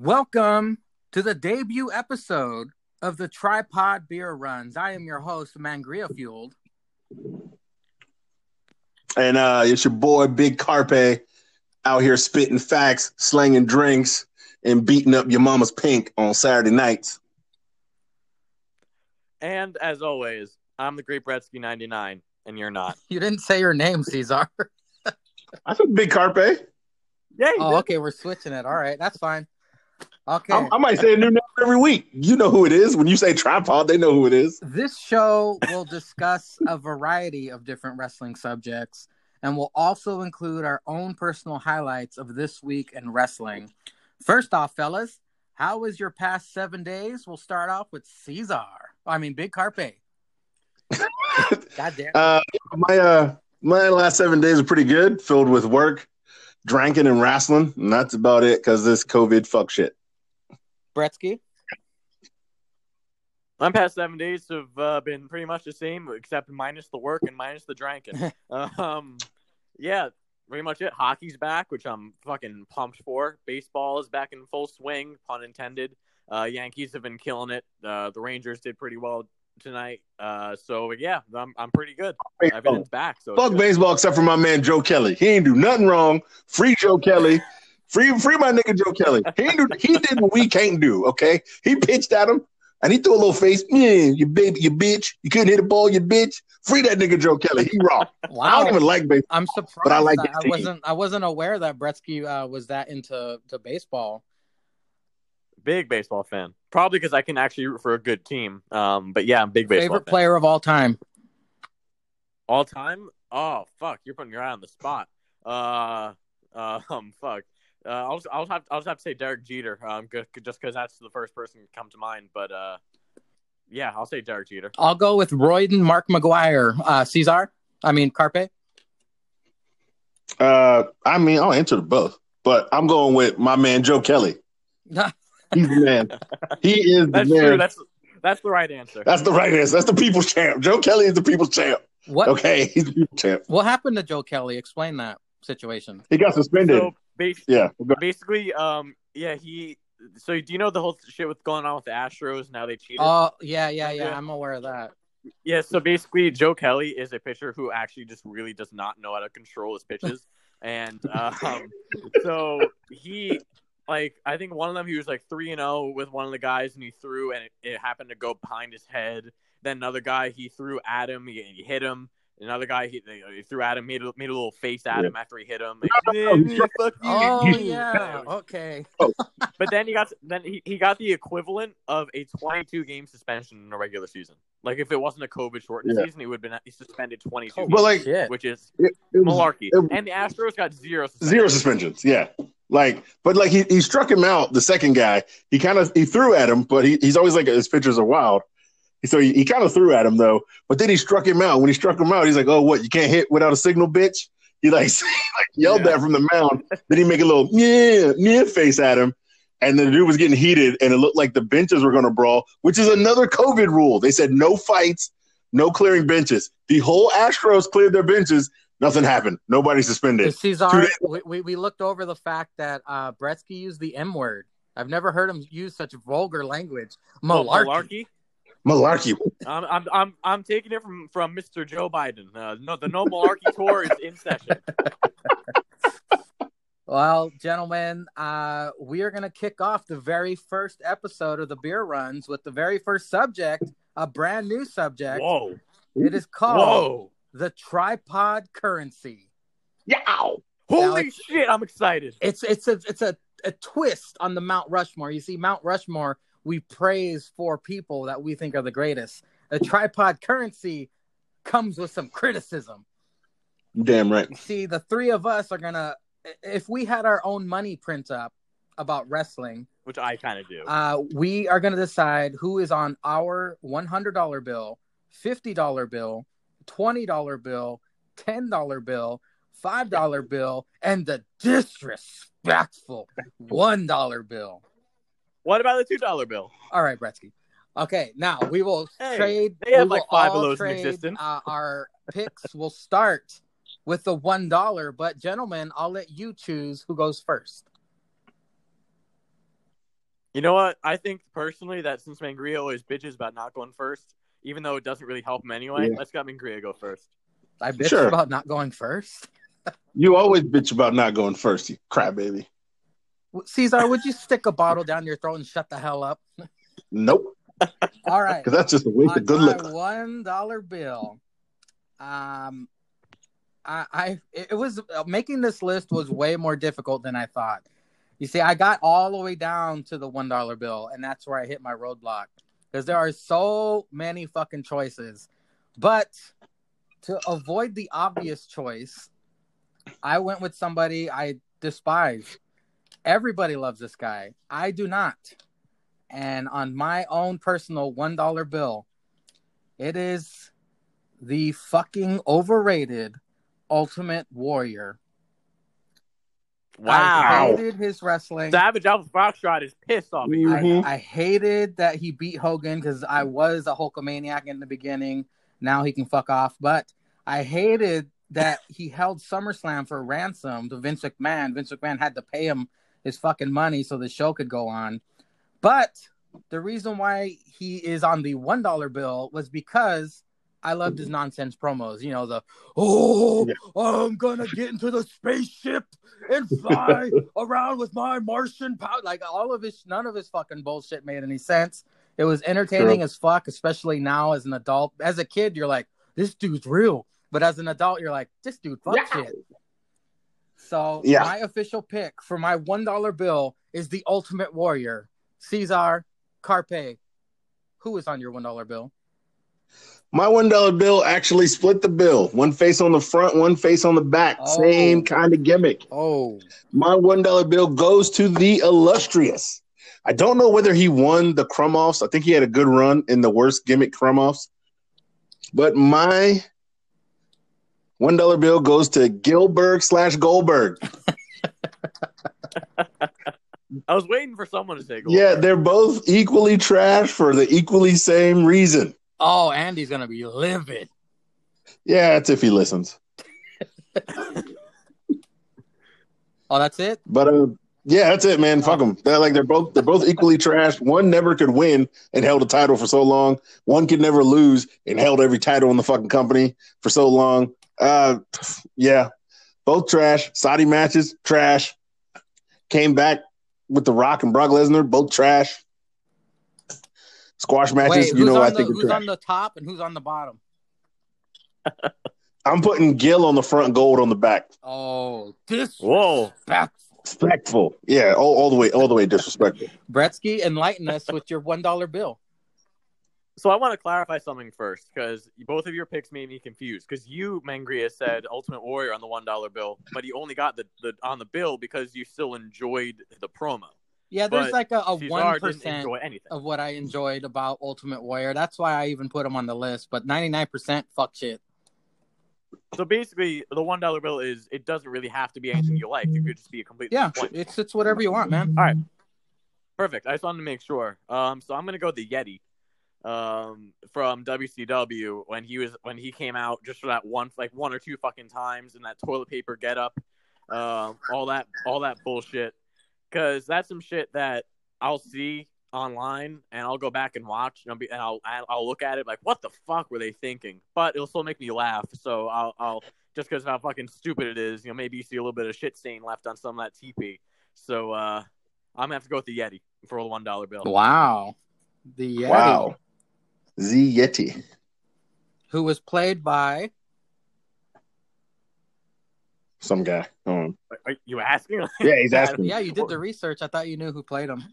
Welcome to the debut episode of the Tripod Beer Runs. I am your host, Mangria Fueled. And uh, it's your boy Big Carpe out here spitting facts, slanging drinks, and beating up your mama's pink on Saturday nights. And as always, I'm the Great Bretsky 99, and you're not. You didn't say your name, Caesar. I said Big Carpe. Yeah. Oh, okay, we're switching it. All right, that's fine. Okay. I, I might say a new name every week. You know who it is. When you say tripod, they know who it is. This show will discuss a variety of different wrestling subjects and will also include our own personal highlights of this week in wrestling. First off, fellas, how was your past seven days? We'll start off with Caesar. I mean, Big Carpe. God damn. Uh, my uh, my last seven days are pretty good, filled with work, drinking, and wrestling, and that's about it. Because this COVID fuck shit. Bretsky. My past seven days have uh, been pretty much the same, except minus the work and minus the drinking. um, yeah, pretty much it. Hockey's back, which I'm fucking pumped for. Baseball is back in full swing, pun intended. Uh, Yankees have been killing it. Uh, the Rangers did pretty well tonight. Uh, so yeah, I'm I'm pretty good. Everything's back. So Fuck good. baseball, except for my man Joe Kelly. He ain't do nothing wrong. Free Joe Kelly. Free, free my nigga Joe Kelly. He do, he did what we can't do. Okay, he pitched at him and he threw a little face. Yeah, you baby, you bitch. You couldn't hit a ball, you bitch. Free that nigga Joe Kelly. He raw. I don't even like baseball. I'm surprised. But I like I team. wasn't. I wasn't aware that Bretsky uh, was that into to baseball. big baseball fan. Probably because I can actually root for a good team. Um, but yeah, I'm big baseball Favorite fan. player of all time. all time. Oh fuck, you're putting your eye on the spot. Uh, uh um, fuck. Uh, I'll just, I'll have I'll just have to say Derek Jeter. Um, good, just because that's the first person to come to mind. But uh, yeah, I'll say Derek Jeter. I'll go with Royden, Mark McGwire, uh, Caesar. I mean Carpe. Uh, I mean, I'll answer to both, but I'm going with my man Joe Kelly. He's the man. He is the That's man. true. That's that's the right answer. That's the right answer. That's the people's champ. Joe Kelly is the people's champ. what Okay, he's the people's champ. What happened to Joe Kelly? Explain that situation. He got suspended. so bas- yeah. basically, um, yeah, he. So do you know the whole shit with going on with the Astros? Now they cheated. Oh yeah, yeah, yeah. Yeah. I'm aware of that. Yeah, so basically, Joe Kelly is a pitcher who actually just really does not know how to control his pitches, and um, so he, like, I think one of them he was like three and zero with one of the guys, and he threw, and it, it happened to go behind his head. Then another guy he threw at him, he, he hit him. Another guy he, he threw at him, made a, made a little face at him after he hit him. No, no, no, oh, Yeah. Oh yeah. Okay. But then he got then he, he got the equivalent of a 22 game suspension in a regular season. Like if it wasn't a COVID shortened Yeah. season, he would have been suspended 22 Oh, games, But like Shit. which is it, it was malarkey. it- and the Astros got zero suspensions. zero suspensions. Yeah. Like, but like he, he struck him out. The second guy, he kind of he threw at him, but he, he's always like his pitchers are wild. So he, he kind of threw at him though, but then he struck him out. When he struck him out, he's like, "Oh, what? You can't hit without a signal, bitch." He like, like yelled Yeah. that from the mound. Then he make a little yeah yeah face at him, and the dude was getting heated, and it looked like the benches were going to brawl, which is another COVID rule. They said no fights, no clearing benches. The whole Astros cleared their benches. Nothing happened. Nobody suspended. Caesar, Two days- we, we, we looked over the fact that uh, Bretsky used the M word. I've never heard him use such vulgar language. Oh, Malarkey. Malarkey. Malarkey. I'm, I'm I'm I'm taking it from from Mr. Joe Biden. Uh, no, the no malarkey tour is in session. Well, gentlemen, uh, we are going to kick off the very first episode of the beer runs with the very first subject, a brand new subject. Whoa, It is called whoa, the tripod currency. Yow. holy Alex- shit! I'm excited. It's it's a it's a, a twist on the Mount Rushmore. You see, Mount Rushmore, we praise for people that we think are the greatest. The tripod currency comes with some criticism. Damn right. See, the three of us are gonna if we had our own money print up about wrestling, Which I kind of do. uh, we are gonna decide who is on our one hundred dollar bill, fifty dollar bill, twenty dollar bill, ten dollar bill, five dollar bill, and the disrespectful one dollar bill. What about the two dollar bill? All right, Bretsky. Okay, now we will Hey, trade. they have like five of all those in existence. Uh, our picks will start with the one dollar, but gentlemen, I'll let you choose who goes first. You know what? I think personally that since Mangria always bitches about not going first, even though it doesn't really help him anyway, Yeah. let's got Mangria go first. I bitched Sure. about not going first. You always bitch about not going first, you crybaby. Caesar, would you stick a bottle down your throat and shut the hell up? Nope, All right. because that's just a waste on of good liquor. one dollar bill um i i it was uh, making this list was way more difficult than i thought you see i got all the way down to the one dollar bill and that's where i hit my roadblock because there are so many fucking choices but to avoid the obvious choice i went with somebody i despise everybody loves this guy i do not and on my own personal one dollar bill, it is the fucking overrated Ultimate Warrior. Wow. I hated his wrestling. Savage Alpha Foxtrot is pissed off at you. right Mhm. I, I hated that he beat Hogan because I was a Hulkamaniac in the beginning. Now he can fuck off. But I hated that he held SummerSlam for ransom to Vince McMahon. Vince McMahon had to pay him his fucking money so the show could go on. But the reason why he is on the one dollar bill was because I loved his nonsense promos. You know the oh, Yeah. I'm gonna get into the spaceship and fly around with my Martian power. Like all of his, none of his fucking bullshit made any sense. It was entertaining as fuck, especially now as an adult. As a kid, you're like, this dude's real. But as an adult, you're like, this dude fuck Yeah. shit. So Yeah. my official pick for my one dollar bill is the Ultimate Warrior, Caesar Carpe. Who is on your one dollar bill? My one dollar bill actually split the bill. One face on the front, one face on the back. Oh. Same kind of gimmick. Oh, My one dollar bill goes to the illustrious. I don't know whether he won the crumb offs. I think he had a good run in the worst gimmick crumb offs. But my one dollar bill goes to Gillberg slash Goldberg. I was waiting for someone to say gold. Yeah, they're both equally trash for the equally same reason. oh, Andy's gonna be livid. Yeah, it's if he listens. Oh, that's it. But uh, yeah, that's it, man. Fuck them. They're like they're both they're both equally trash. One never could win and held a title for so long. One could never lose and held every title in the fucking company for so long. Uh, yeah, both trash. Saudi matches trash. Came back with the Rock and Brock Lesnar, both trash. Squash matches, Wait, you know, I the think who's on the top and who's on the bottom? I'm putting Gil on the front, gold on the back. Oh, this Whoa. Disrespectful. Yeah, all, all the way, all the way disrespectful. Bretsky, enlighten us with your one dollar bill. So I want to clarify something first because both of your picks made me confused. Because you, Mangria, said Ultimate Warrior on the one dollar bill, but you only got the, the on the bill because you still enjoyed the promo. Yeah, there's But like a, one percent of what I enjoyed about Ultimate Warrior. That's why I even put him on the list. But ninety nine percent, fuck shit. So basically, the one dollar bill is it doesn't really have to be anything you like. It could just be a complete Yeah, it's it's whatever you want, man. All right, perfect. I just wanted to make sure. Um, so I'm gonna go the Yeti, um, from WCW when he was when he came out just for that one like one or two fucking times in that toilet paper get up, um, all that all that bullshit. Because that's some shit that I'll see online and I'll go back and watch and I'll, be, and I'll I'll look at it like what the fuck were they thinking? But it'll still make me laugh. So I'll I'll just because how fucking stupid it is. You know, maybe you see a little bit of shit stain left on some of that TP. So uh, I'm gonna have to go with the Yeti for the one dollar bill. Wow, the Yeti, Wow. Z Yeti. who was played by Some guy. Um, Are you asking? yeah, he's asking. yeah, you did the research. I thought you knew who played him.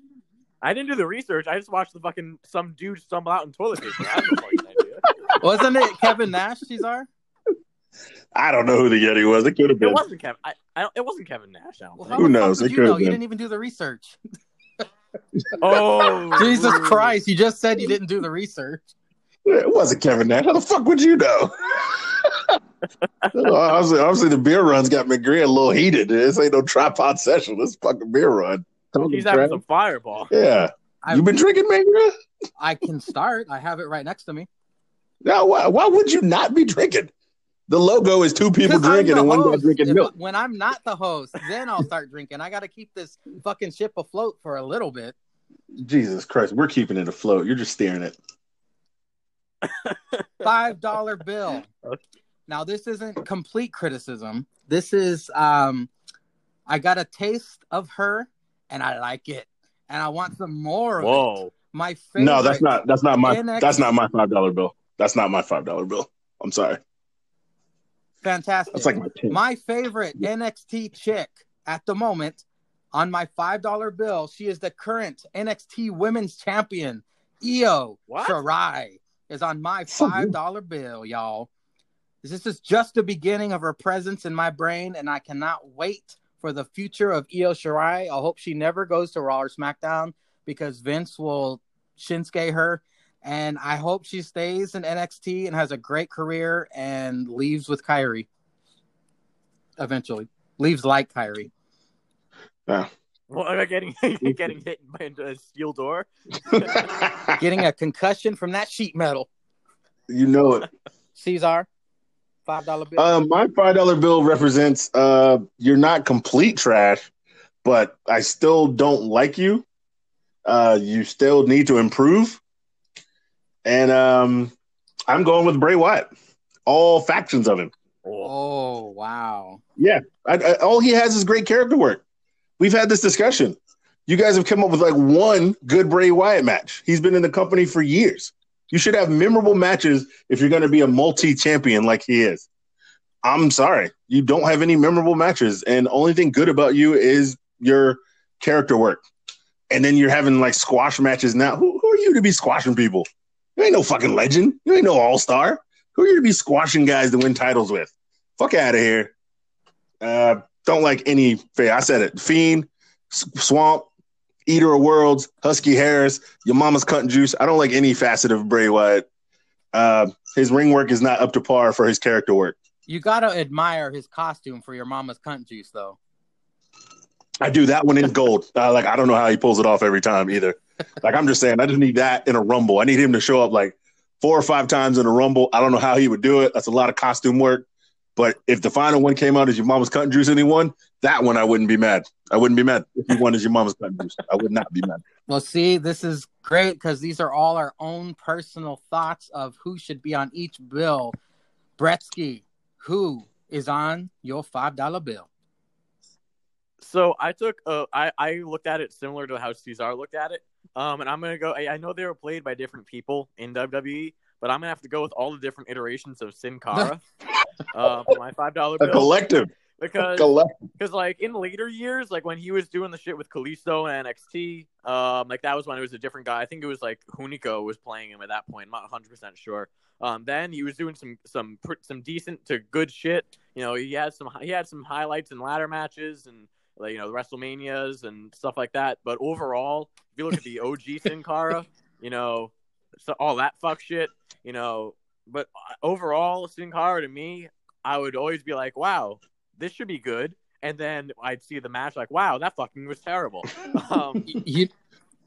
I didn't do the research. I just watched the fucking some dude stumble out in toilet paper. I no. Wasn't it Kevin Nash, Cesar? I don't know who the Yeti was. It could have been. It been. wasn't Kevin. I, I it wasn't Kevin Nash. I don't Well, think. Who knows? It you could've know? You didn't even do the research. Oh, Jesus Christ! You just said you didn't do the research. It wasn't Kevin Nash. How the fuck would you know? Well, obviously, obviously, the beer run's got McGree a little heated. This ain't no tripod session. This fucking beer run. He's having crap. some fireball. Yeah. I, you been drinking, McGree? I can start. I have it right next to me. Now, why, why would you not be drinking? The logo is two people drinking and one guy drinking milk. When I'm not the host, then I'll start drinking. I got to keep this fucking ship afloat for a little bit. Jesus Christ, we're keeping it afloat. You're just staring at. Five dollar bill. Now this isn't complete criticism. This is um I got a taste of her and I like it. And I want some more of it. Whoa. My favorite No, that's not. That's not my. NXT That's not my five dollar bill. That's not my five dollar bill. I'm sorry. Fantastic. That's like my ten. my favorite NXT chick at the moment on my five dollar bill. She is the current NXT Women's Champion, Io What? Shirai, is on my So five good. dollar bill, y'all. This is just the beginning of her presence in my brain, and I cannot wait for the future of Io Shirai. I hope she never goes to Raw or SmackDown because Vince will Shinsuke her. And I hope she stays in NXT and has a great career and leaves with Kairi eventually. Leaves like Kairi. Well, am I getting getting hit by a steel door? Getting a concussion from that sheet metal. you know it. Caesar, five dollar bill. Uh, my five dollar bill represents uh, you're not complete trash, but I still don't like you. Uh, you still need to improve, and um, I'm going with Bray Wyatt. All factions of him. oh wow. Yeah, I, I, all he has is great character work. We've had this discussion. You guys have come up with like one good Bray Wyatt match. He's been in the company for years. You should have memorable matches if you're going to be a multi champion like he is. I'm sorry, you don't have any memorable matches, and only thing good about you is your character work. And then you're having like squash matches now. Who, who are you to be squashing people? You ain't no fucking legend. You ain't no all star. Who are you to be squashing guys to win titles with? Fuck out of here. Uh, don't like any. I said it. Fiend, Swamp, Eater of Worlds, Husky Harris, your mama's cutting juice. I don't like any facet of Bray Wyatt. Uh, his ring work is not up to par for his character work. You gotta admire his costume for your mama's cunt juice though. I do that one in gold. Uh, like I don't know how he pulls it off every time either. Like I'm just saying, I just need that in a rumble. I need him to show up like four or five times in a rumble. I don't know how he would do it. That's a lot of costume work. But if the final one came out as your mama's cutting juice and he won, that one I wouldn't be mad. I wouldn't be mad if he won as your mama's cutting juice. I would not be mad. Well, see, this is great because these are all our own personal thoughts of who should be on each bill. Bretsky, who is on your five dollar bill? So I took uh, I I looked at it similar to how Cesar looked at it. Um, and I'm gonna go. I, I know they were played by different people in WWE, but I'm gonna have to go with all the different iterations of Sin Cara uh, for my five dollar A bill collective. because because like in later years, like when he was doing the shit with Kalisto and NXT, um, like that was when it was a different guy. I think it was like Hunico was playing him at that point. I'm not 100 percent sure. Um, then he was doing some some some decent to good shit. You know, he had some he had some highlights in ladder matches and like you know the WrestleManias and stuff like that. But overall, if you look at the OG Sin Cara, you know, so all that fuck shit, you know. But uh, overall, Sin Cara to me, I would always be like, wow, this should be good. And then I'd see the match like, wow, that fucking was terrible. Um, You,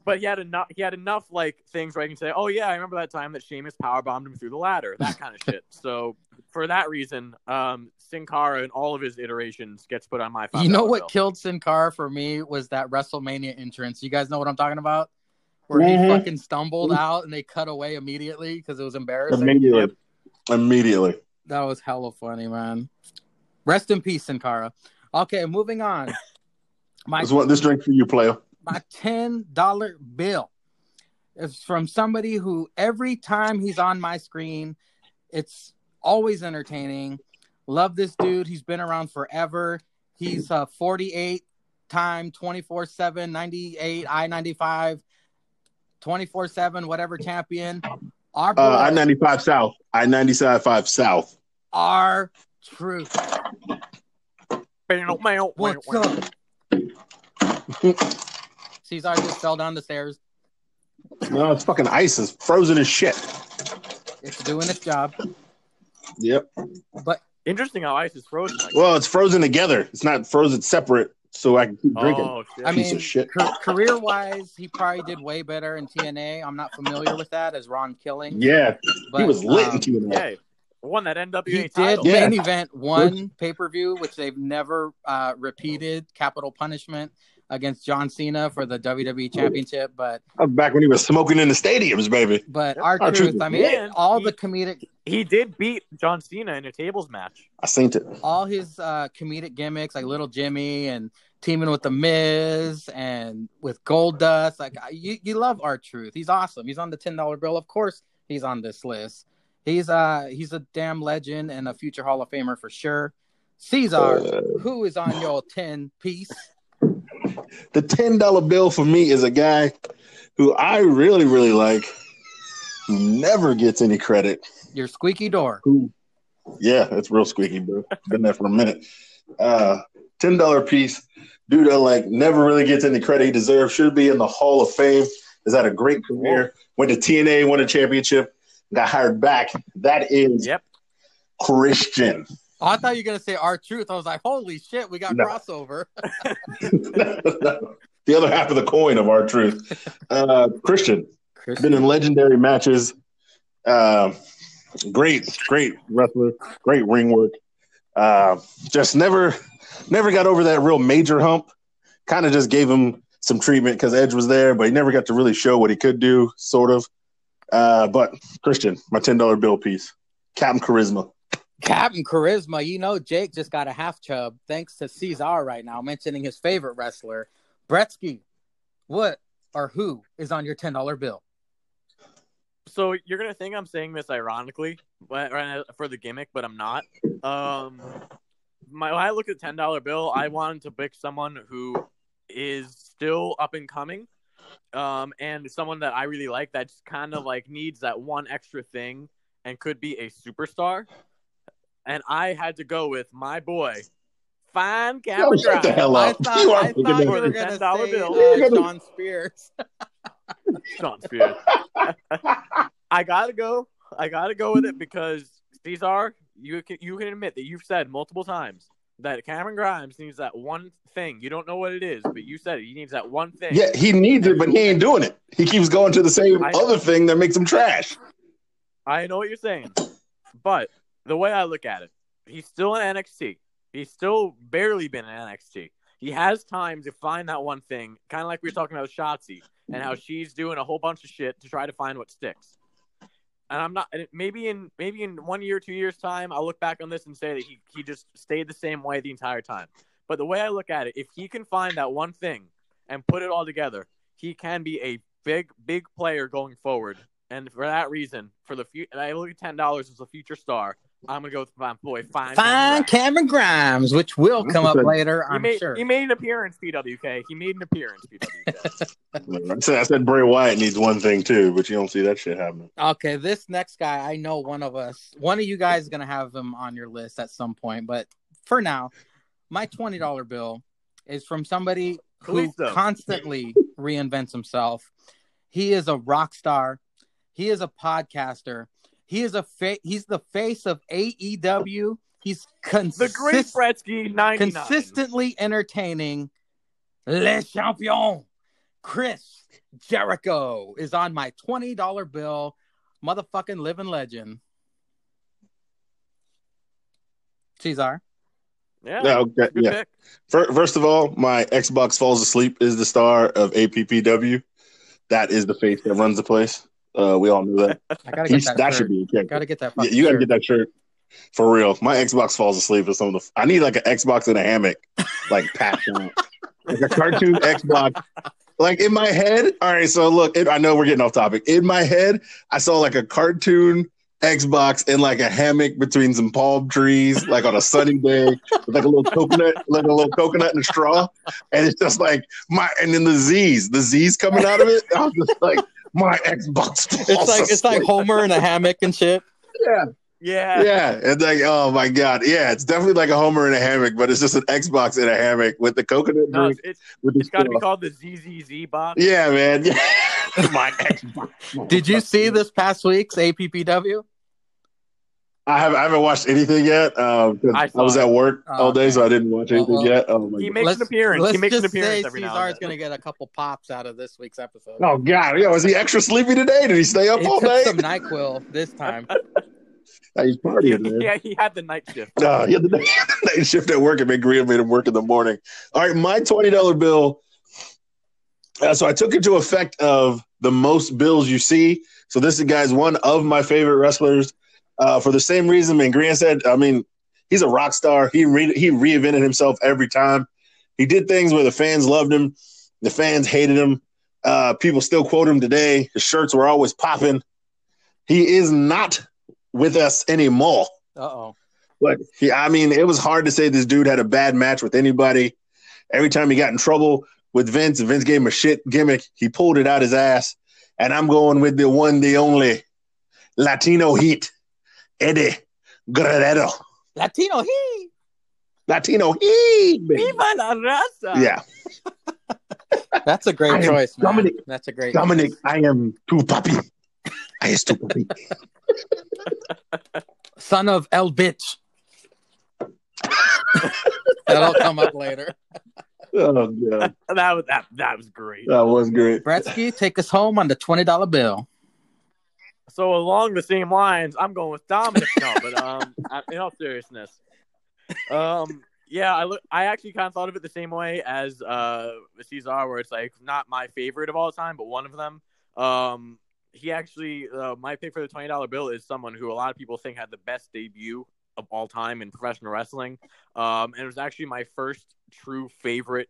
but he had enough. He had enough like things where I can say, "Oh yeah, I remember that time that Sheamus power bombed him through the ladder." That kind of shit. So for that reason, um, Sin Cara in all of his iterations gets put on my. $5 you know what bill. killed Sin Cara for me was that WrestleMania entrance. You guys know what I'm talking about? Where he Mhm. fucking stumbled out and they cut away immediately because it was embarrassing. Immediately. Immediately. That was hella funny, man. Rest in peace, Sin Cara. Okay, moving on. My This one, this drink for you, player. My ten dollar bill is from somebody who every time he's on my screen, it's always entertaining. Love this dude. He's been around forever. He's a 48 time 24 7 98 I 95 24 7 whatever champion. Our boy, Uh, I ninety five South. I ninety five South. our truth. What's up? Cesar just fell down the stairs. No, it's fucking ice. It's frozen as shit. It's doing its job. Yep. But Interesting how ice is frozen. Like Well, it's frozen together. It's not frozen separate, so I can keep drinking. Oh shit! I Piece mean, of shit. career wise, he probably did way better in TNA. I'm not familiar with that as Ron Killing. Yeah, but, he was lit um, in TNA. yeah, won that NWA He did title. Yeah. main event one pay per view, which they've never uh, repeated. Capital Punishment. Against John Cena for the WWE Championship, but back when he was smoking in the stadiums, baby. but our R-Truth I mean, good. all He- the comedic, He did beat John Cena in a tables match. I seen it. all his uh, comedic gimmicks, like Little Jimmy and teaming with the Miz and with Goldust. Like you, you love R-Truth. He's awesome. He's on the ten dollar bill. Of course, he's on this list. He's uh he's a damn legend and a future Hall of Famer for sure. Caesar, Uh, who is on your ten piece? the ten dollar bill for me is a guy who I really, really like, who never gets any credit. Your squeaky door. Who? Yeah, it's real squeaky, bro. Been there for a minute. Uh, ten dollar piece, dude. That like never really gets any credit he deserves. Should be in the Hall of Fame. Has had a great career. Went to TNA, won a championship, got hired back. That is Yep. Christian. I thought you were gonna say R-Truth. I was like, holy shit, we got No. crossover. the other half of the coin of R-Truth. Uh, Christian been in legendary matches. Uh, great, great wrestler, great ring work. Uh, just never, never got over that real major hump. Kind of just gave him some treatment because Edge was there, but he never got to really show what he could do, sort of. Uh, but Christian, my ten dollar bill piece, Captain Charisma. Captain Charisma, you know, Jake just got a half chub thanks to Caesar right now, mentioning his favorite wrestler, Bretsky. What or who is on your ten dollar bill? So you're gonna think I'm saying this ironically, but for the gimmick, but I'm not. Um, my when I look at ten dollar bill, I wanted to pick someone who is still up and coming, um, and someone that I really like that just kind of like needs that one extra thing and could be a superstar. And I had to go with my boy, Fine Oh, Cameron shut the Grimes. hell I up! thought, You are I thinking thought you that. were gonna $10 say bill. uh, Shawn Spears. Shawn Spears. I gotta go. I gotta go with it because Cesar, you can you can admit that you've said multiple times that Cameron Grimes needs that one thing. You don't know what it is, but you said it. He needs that one thing. Yeah, he needs it, but he ain't doing it. He keeps going to the same I- other thing that makes him trash. I know what you're saying, but the way I look at it, he's still in NXT. He's still barely been in NXT. He has time to find that one thing, kind of like we were talking about Shotzi and how she's doing a whole bunch of shit to try to find what sticks. And I'm not maybe in maybe in one year, two years time, I'll look back on this and say that he he just stayed the same way the entire time. But the way I look at it, if he can find that one thing and put it all together, he can be a big big player going forward. And for that reason, for the future, I look at ten dollars as a future star. I'm gonna go with my boy Fine. Fine Cameron Grimes. Cameron Grimes, which will come up later, He I'm made sure. he made an appearance, PWK. He made an appearance, PWK. I said, I said Bray Wyatt needs one thing too, but you don't see that shit happening. Okay, this next guy, I know one of us, one of you guys is gonna have him on your list at some point. But for now, my twenty dollar bill is from somebody who constantly reinvents himself. He is a rock star. He is a podcaster. He is a fa- he's the face of AEW. He's the Great Fretzky, ninety nine. consistently entertaining. Le Champion, Chris Jericho is on my twenty dollar bill. Motherfucking living legend. Cesar. Yeah, Yeah, okay, yeah. pick. First of all, my Xbox Falls Asleep is the star of APPW. That is the face that runs the place. Uh, we all knew that. I gotta get that. that should be a character. Gotta get that. Yeah, you got to shirt. get that shirt for real. My Xbox Falls Asleep is some of the. I need like an Xbox in a hammock, like passed out, like a cartoon Xbox. Like in my head. All right, so look, it, I know we're getting off topic. In my head, I saw like a cartoon Xbox in like a hammock between some palm trees, like on a sunny day, with like a little coconut, like a little coconut and a straw, and it's just like my. And then the Z's, the Z's coming out of it. I was just like, my Xbox. It's Falls like it's like Homer in a hammock and shit. yeah. Yeah, Yeah, it's like oh my god, yeah, it's definitely like a Homer in a hammock, but it's just an Xbox in a hammock with the coconut no, drink it's it's got to be called the ZZZ box. Yeah, man. my Xbox. Did you see this past week's APPW? I haven't, I haven't watched anything yet. Um, 'cause I I, was at work Oh, all day, so. I didn't watch Well, anything well, yet. Oh my He god. makes an appearance. Let's He makes an appearance say every now Cesar's and gonna get a couple pops out of this week's episode. Oh god, yeah, was he extra sleepy today? Did he stay up he all took day? some Nyquil this time. He's partying, man. yeah, he had the night shift. No, he had the night, night shift at work and made Green made him work in the morning. All right, my twenty dollar bill Uh, so I took it to effect of the most bills you see. So this is guys one of my favorite wrestlers. Uh, for the same reason, man, Grant said. I mean, he's a rock star. He re- he reinvented himself every time. He did things where the fans loved him, the fans hated him. Uh, people still quote him today. His shirts were always popping. He is not with us anymore. Uh oh. But he, I mean, it was hard to say this dude had a bad match with anybody. Every time he got in trouble with Vince, Vince gave him a shit gimmick. He pulled it out his ass. And I'm going with the one, the only Latino Heat, Eddie Guerrero. Latino he. Latino he. baby. Viva la raza. Yeah, That's a great I am choice, man. Dominic- That's a great Dominic, choice. I am too puppy. I is too puppy. Son of El Bitch. That'll come up later. Oh god, That was that. That was great. that was great. Bretsky, take us home on the twenty dollar bill. So along the same lines, I'm going with Dominic. no, but um, in all seriousness, um, yeah, I look. I actually kind of thought of it the same way as uh Cesar, where it's like not my favorite of all time, but one of them. Um, he actually, uh, my pick for the twenty dollar bill is someone who a lot of people think had the best debut of all time in professional wrestling. Um, and it was actually my first true favorite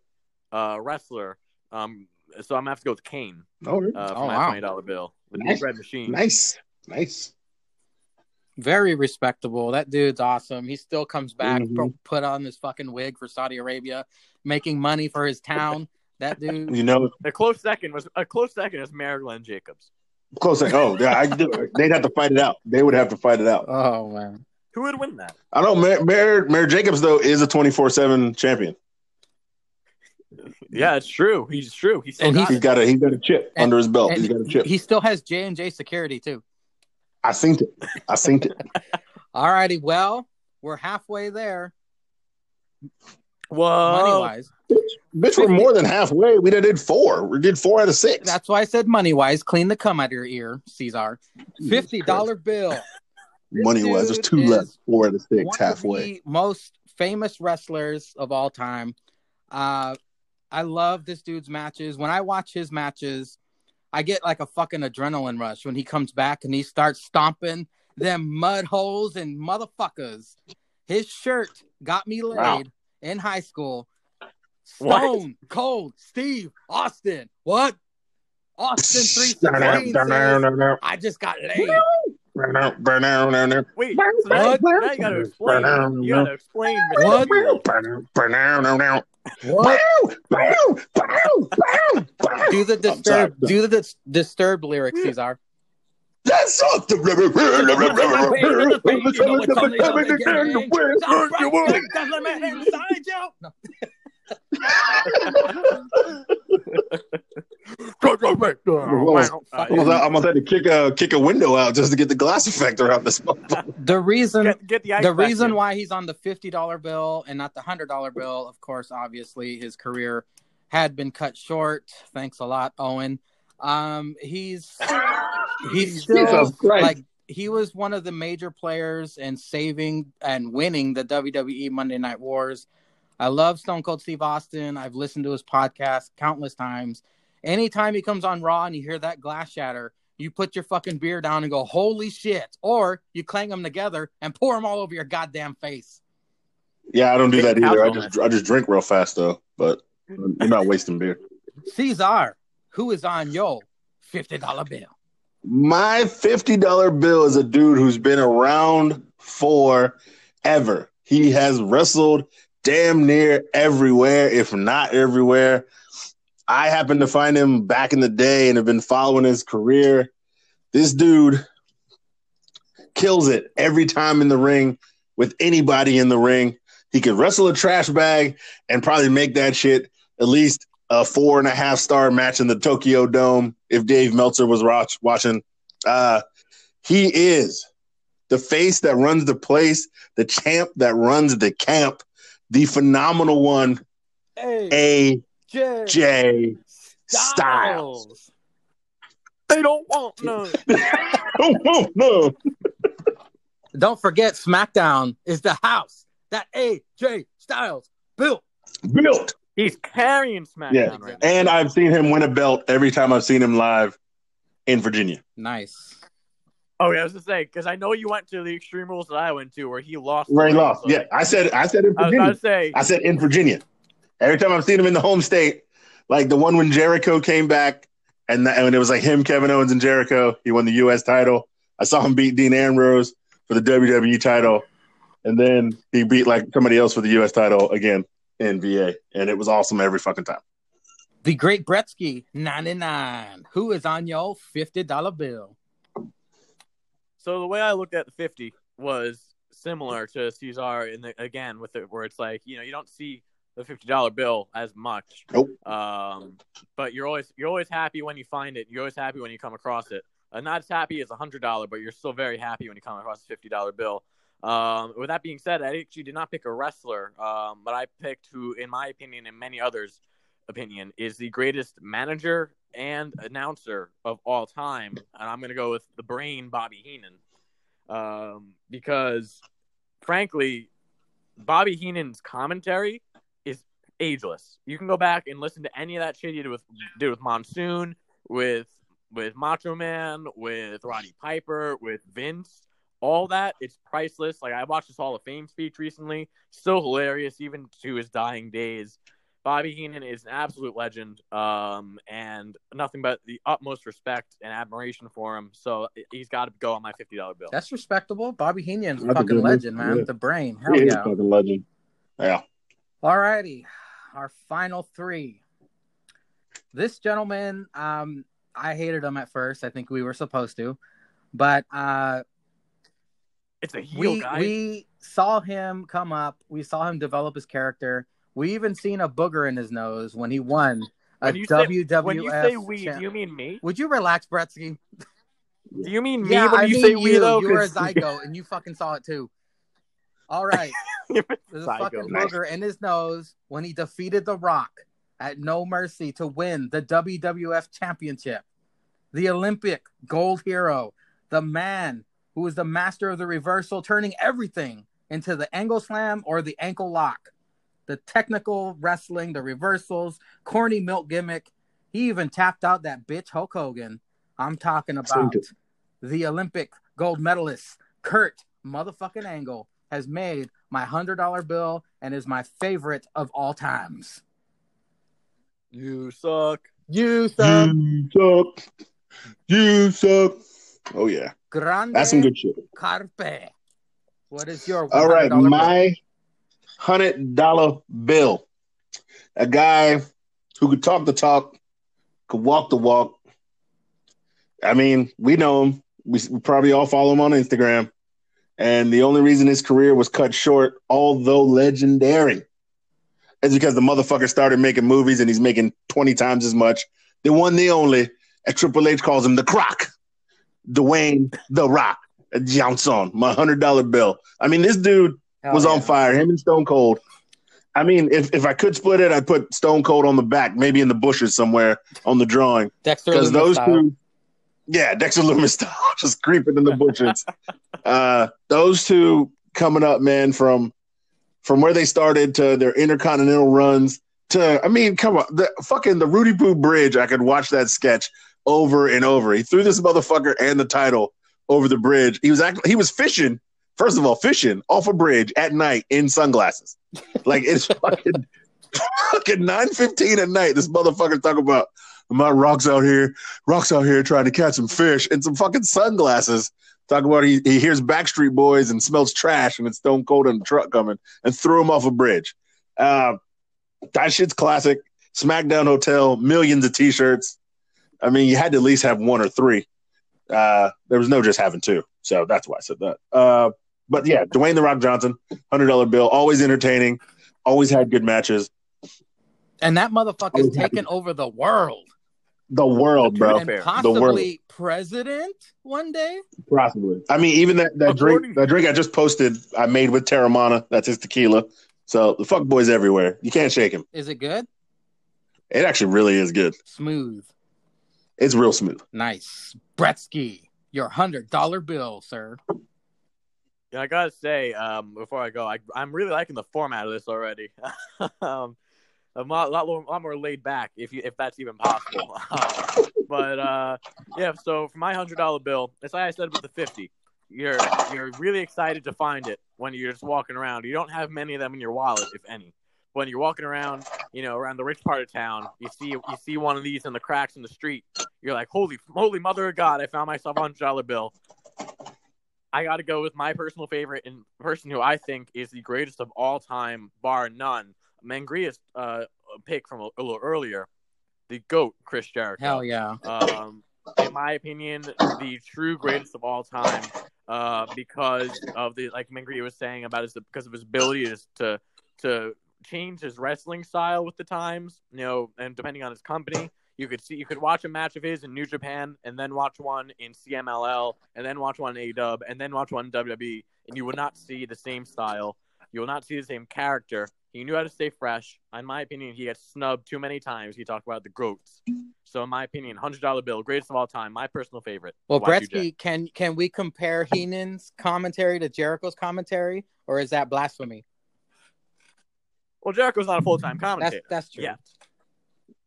uh wrestler. Um, so I'm gonna have to go with Kane All right. uh, for Oh, my wow. twenty dollar bill. The Nice. Big Red Machine. Nice, nice. Very respectable. That dude's awesome. He still comes back, Mhm. pu- put on this fucking wig for Saudi Arabia, making money for his town. That dude. You know, A close second was a close second is Mayor Glenn Jacobs. close. Like, oh, yeah, I do. They'd have to fight it out. They would have to fight it out. Oh man. Who would win that? I don't. Mayor, Mayor, Mayor Jacobs though is a twenty four seven champion. Yeah, it's true. He's true. He's still And got he's- He's it. got a he's got a chip And- under his belt. He's got a chip. He still has J and J security too. I synced it. I synced it. All righty. Well, we're halfway there, money Whoa. wise. Bitch, we're more than halfway. We done did four. We did four out of six. That's why I said money wise. Clean the cum out of your ear, Caesar. Fifty dollar bill. money wise. There's two is left. Four out of six. one halfway. of the most famous wrestlers of all time. Uh, I love this dude's matches. When I watch his matches, I get like a fucking adrenaline rush when he comes back and he starts stomping them mud holes and motherfuckers. His shirt got me laid Wow. in high school. What? Stone Cold Steve Austin. What? Austin 316 says, I just got laid. Wait, so now, What? now you gotta explain. You gotta explain. Mr. What? Hero. What? Do the I'm sorry. disturbed do the dis- disturbed lyrics, Caesar. That's all the No. Almost- Uh, almost- I almost had to kick a kick a window out just to get the glass effect around this. motherfucker. The reason get, get the the reason in. why he's on the fifty dollar bill and not the hundred dollar bill, of course, obviously his career had been cut short. Thanks a lot, Owen. Um, he's he's still like he was one of the major players in saving and winning the WWE Monday Night Wars. I love Stone Cold Steve Austin. I've listened to his podcast countless times. Anytime he comes on Raw and you hear that glass shatter, you put your fucking beer down and go, "Holy shit!" Or you clang them together and pour them all over your goddamn face. Yeah, I don't do that either. I just I just drink real fast though. But you're not wasting beer. Caesar, who is on your fifty dollar bill? My fifty dollar bill is a dude who's been around forever. He has wrestled damn near everywhere, if not everywhere. I happened to find him back in the day and have been following his career. This dude kills it every time in the ring with anybody in the ring. He could wrestle a trash bag and probably make that shit at least a four and a half star match in the Tokyo Dome if Dave Meltzer was watch, watching. Uh, he is the face that runs the place, the champ that runs the camp, the phenomenal one, Hey, AJ Styles. They don't want no. Oh, oh, no. Don't forget, SmackDown is the house that AJ Styles built. Built. He's carrying SmackDown Yeah. right now. And I've seen him win a belt every time I've seen him live in Virginia. Nice. Oh, yeah, I was gonna say because I know you went to the Extreme Rules that I went to, where he lost. Where he lost. so, Yeah, like, I said I said in I was about Virginia. to say. I said in Virginia. Every time I've seen him in the home state, like the one when Jericho came back, and, that, and it was like him, Kevin Owens, and Jericho. He won the U.S. title. I saw him beat Dean Ambrose for the WWE title, and then he beat like somebody else for the U.S. title again in VA, and it was awesome every fucking time. The Great Bretsky, 99. Who is on your $50 bill? So the way I looked at the fifty was similar to Cesar in the again with it where it's like you know you don't see the fifty dollar bill as much. Nope. Um, but you're always you're always happy when you find it. You're always happy when you come across it. Uh, not as happy as a hundred dollar, but you're still very happy when you come across a fifty dollar bill. Um, with that being said, I actually did not pick a wrestler, um, but I picked who, in my opinion, and many others' opinion, is the greatest manager and announcer of all time, and I'm going to go with the brain, Bobby Heenan, um, because frankly, Bobby Heenan's commentary ageless. You can go back and listen to any of that shit he did with did with Monsoon, with with Macho Man, with Roddy Piper, with Vince. All that it's priceless. Like I watched his Hall of Fame speech recently, still hilarious even to his dying days. Bobby Heenan is an absolute legend, um, and nothing but the utmost respect and admiration for him. So he's got to go on my fifty dollar bill. That's respectable. Bobby Heenan's a That's fucking legend, man. Yeah. The brain. Hell He yeah. a fucking legend. Yeah. All righty. Our final three. This gentleman, um, I hated him at first. I think we were supposed to. But uh, It's a heel we guy. we saw him come up. We saw him develop his character. We even seen a booger in his nose when he won a when you say WWF. when you say we, champ- do you mean me? Would you relax, Bretsky? Do you mean me Yeah, when I you mean say you. we though? You were a zygote, and you fucking saw it too. All right. There's a psycho. fucking Nice. booger in his nose when he defeated The Rock at No Mercy to win the WWF Championship. The Olympic gold hero, the man who is the master of the reversal, turning everything into the angle slam or the ankle lock. The technical wrestling, the reversals, corny milk gimmick. He even tapped out that bitch Hulk Hogan. I'm talking about the Olympic gold medalist, Kurt motherfucking Angle, has made my hundred dollar bill and is my favorite of all times. You suck. You suck. You suck. You suck. Oh yeah, Grande that's some good shit. Carpe. What is your All right, bill? my hundred dollar bill. A guy who could talk the talk, could walk the walk. I mean, we know him. We, we probably all follow him on Instagram. And the only reason his career was cut short, although legendary, is because the motherfucker started making movies and he's making 20 times as much. The one, the only, and Triple H calls him the Croc. Dwayne the Rock Johnson, my hundred dollar bill. I mean, this dude was yeah. on fire. Him and Stone Cold. I mean, if, if I could split it, I'd put Stone Cold on the back, maybe in the bushes somewhere on the drawing. Dexter Because those two, yeah, Dexter Lumis style, just creeping in the bushes. uh, those two coming up, man, from from where they started to their intercontinental runs to, I mean, come on, the fucking the Rudy Poo Bridge. I could watch that sketch over and over. He threw this motherfucker and the title over the bridge. He was actually he was fishing. First of all, fishing off a bridge at night in sunglasses. Like it's fucking fucking nine fifteen at night. This motherfucker's talking about my rocks out here, rocks out here trying to catch some fish and some fucking sunglasses. Talking about he, he hears Backstreet Boys and smells trash and it's Stone Cold in the truck coming and threw him off a bridge. Uh, that shit's classic. SmackDown Hotel, millions of T-shirts. I mean, you had to at least have one or three. Uh, there was no just having two, so that's why I said that. Uh, but yeah, Dwayne the Rock Johnson, hundred dollar bill, always entertaining, always had good matches. And that motherfucker's taken over the world. The world, bro, and fair. possibly president one day. possibly. I mean, even that that drink, that drink I just posted, I made with Teremana. That's his tequila. So the fuck boys everywhere. You can't shake him. Is it good? It actually really is good. Smooth. It's real smooth. Nice. Bretsky, your hundred dollar bill, sir. Yeah, I gotta say, um, before I go, I, I'm really liking the format of this already. um, a lot, lot, more, lot more laid back, if you if that's even possible. Um, but uh, yeah, so for my hundred dollar bill, it's like I said with the fifty. You're you're really excited to find it when you're just walking around. You don't have many of them in your wallet, if any. When you're walking around, you know, around the rich part of town, you see you see one of these in the cracks in the street. You're like, holy holy mother of God! I found myself a hundred dollar bill. I got to go with my personal favorite and person who I think is the greatest of all time, bar none. Mangria's uh, pick from a, a little earlier, the goat Chris Jericho. Hell yeah. Um, in my opinion, the true greatest of all time, uh, because of the like Mangria was saying about his because of his ability to to to change his wrestling style with the times, you know, and depending on his company. You could see you could watch a match of his in New Japan and then watch one in CMLL and then watch one in AW and then watch one in WWE and you would not see the same style. You will not see the same character. He knew how to stay fresh. In my opinion, he gets snubbed too many times. He talked about the goats. So in my opinion, hundred dollar bill, greatest of all time, my personal favorite. Well, Y2J. Bretsky, can can we compare Heenan's commentary to Jericho's commentary, or is that blasphemy? Well, Jericho's not a full time That's commentator. that's true. Yeah.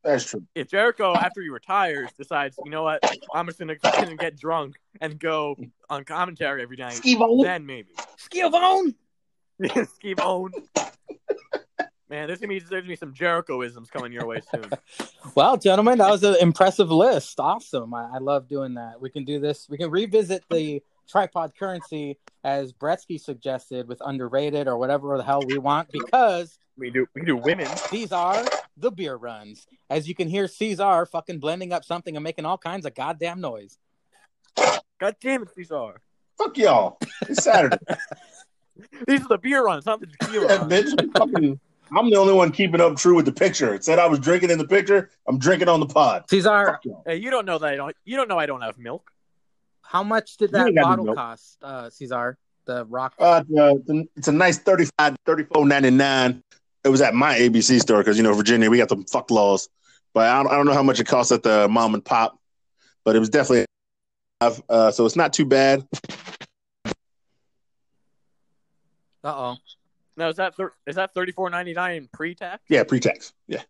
That's true. If Jericho, after he retires, decides, you know what, I'm just gonna, gonna get drunk and go on commentary every night, then maybe. Skillbone. Ski bone. Man, there's gonna be there's gonna be some Jerichoisms coming your way soon. Well, gentlemen, that was an impressive list. Awesome. I, I love doing that. We can do this. We can revisit the tripod currency as Bretsky suggested with underrated or whatever the hell we want because We do we do women. these are the beer runs. As you can hear Caesar fucking blending up something and making all kinds of goddamn noise. God damn it, these are. Fuck y'all. It's Saturday. These are the beer runs, not the tequila runs. bitch. Fucking, I'm the only one keeping up true with the picture. It said I was drinking in the picture. I'm drinking on the pod. Cesar, y'all. Hey, you don't know that I don't. You don't know I don't have milk. how much did that ain't got no bottle cost, uh, Caesar? The rock. Uh, it's a- it's a nice 35 34.99. It was at my ABC store because you know Virginia we got the fuck laws, but I don't, I don't know how much it costs at the mom and pop, but it was definitely uh, so it's not too bad. Uh oh. No, is that thir- is that thirty four ninety nine pre tax? Yeah, pre-tax. Yeah,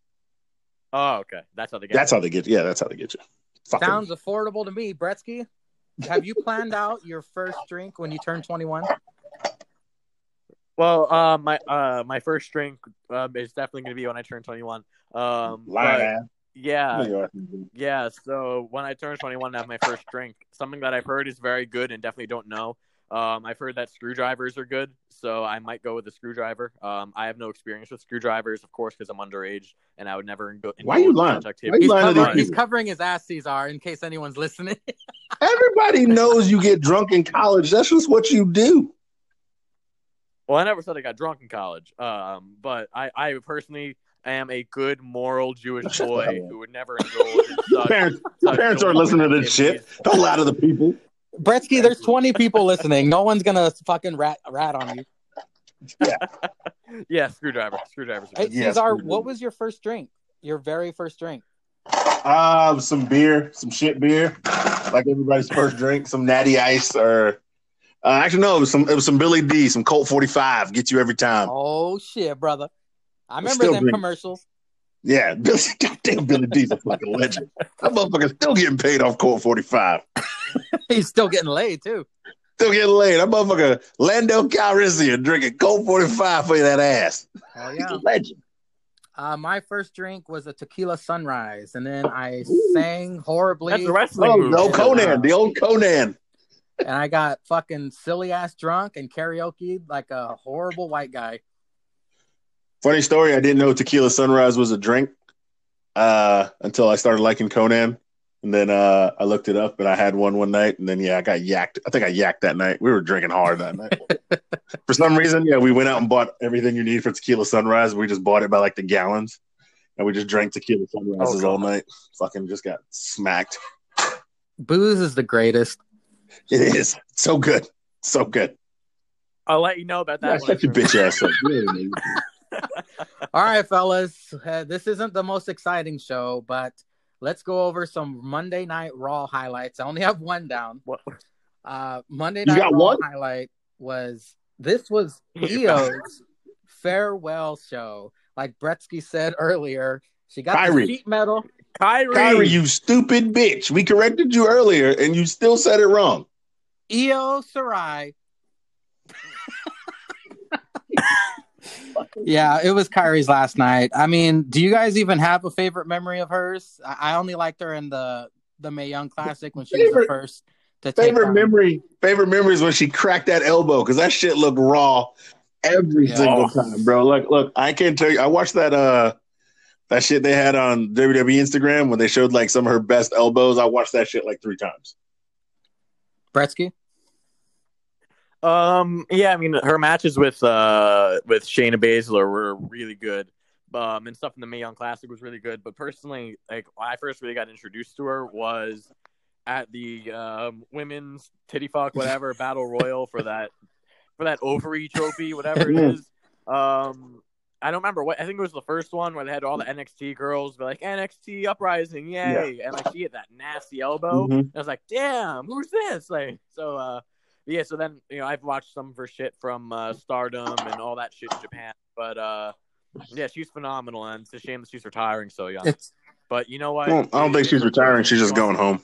Oh, okay. That's how they get. that's how they get. Yeah, that's how they get you. Fucking Sounds affordable to me, Bretsky. Have you planned out your first drink when you turn 21? Well, uh, my uh, my first drink um, is definitely going to be when I turn twenty one. Um, lying yeah, yeah. So when I turn twenty one, and have my first drink. Something that I've heard is very good and definitely don't know. Um, I've heard that screwdrivers are good, so I might go with the screwdriver. Um, I have no experience with screwdrivers, of course, because I'm underage and I would never go. Why are you in lying? such Why activities. He's, lying covering, he's covering his ass, Caesar, in case anyone's listening. Everybody knows you get drunk in college. That's just what you do. Well, I never said I got drunk in college, um, but I, I personally am a good, moral Jewish boy who would never indulge in such. Parents, such parents aren't listening to this shit. activities. Don't lie to the people. Bretsky, there's 20 people listening. No one's gonna fucking rat rat on you. Yeah, yeah. screwdriver. Screwdrivers. Are Hey, good. Yes, Caesar, we do. what was your first drink? Your very first drink? Uh, some beer, some shit beer, like everybody's first drink. Some Natty Ice, or uh, actually no, it was some it was some Billy D, some Colt forty five. Get you every time. Oh shit, brother! I remember them drink. commercials. Yeah, Billy, goddamn Billy D's a fucking legend. That motherfucker's still getting paid off Colt forty five. He's still getting laid too. Still getting laid. That motherfucker Lando Calrissian drinking Colt forty five for that ass. Oh He's yeah. a legend. Uh, my first drink was a tequila sunrise, and then I Ooh. sang horribly. That's the wrestling Oh, move. the old Conan, the old Conan. and I got fucking silly ass drunk and karaoke like a horrible white guy. Funny story. I didn't know Tequila Sunrise was a drink uh, until I started liking Conan, and then uh, I looked it up and I had one one night, and then yeah, I got yacked. I think I yacked that night. We were drinking hard that night. for some reason, yeah, we went out and bought everything you need for Tequila Sunrise. We just bought it by like the gallons, and we just drank Tequila Sunrises Oh, all night. Fucking just got smacked. Booze is the greatest. It is so good, so good. I'll let you know about that. when I shut your bitch ass up. You ain't amazing. All right, fellas. Uh, this isn't the most exciting show, but let's go over some Monday Night Raw highlights. I only have one down. What? Uh, Monday You Night got Raw one? highlight was this was Yeah. Io's farewell show like Bretsky said earlier, she got Kyrie. the sheet metal. Kyrie. Kyrie, you stupid bitch. We corrected you earlier and you still said it wrong. Io Shirai. Yeah, it was Kyrie's last night. I mean, do you guys even have a favorite memory of hers? I, I only liked her in the the Mae Young Classic when she was the first to Favorite on- memory, favorite memory is when she cracked that elbow because that shit looked raw every Yeah. single time, bro. Look, look, I can't tell you. I watched that uh that shit they had on WWE Instagram when they showed like some of her best elbows. I watched that shit like three times. Bretsky. Um, yeah, I mean, her matches with uh with Shayna Baszler were really good. Um, and stuff in the Mae Young Classic was really good. But personally, like when I first really got introduced to her was at the um, women's titty fuck whatever battle royal for that for that ovary trophy, whatever it is. Um, I don't remember what I think it was the first one where they had all the NXT girls be like NXT uprising, yay, and like she had that nasty elbow. Mhm. And I was like, damn, who's this? Like, so, uh, yeah, so then, you know, I've watched some of her shit from uh, Stardom and all that shit in Japan. But, uh, yeah, she's phenomenal, and it's a shame that she's retiring so young. It's But you know what? Well, I don't think she's retiring. She's just going home.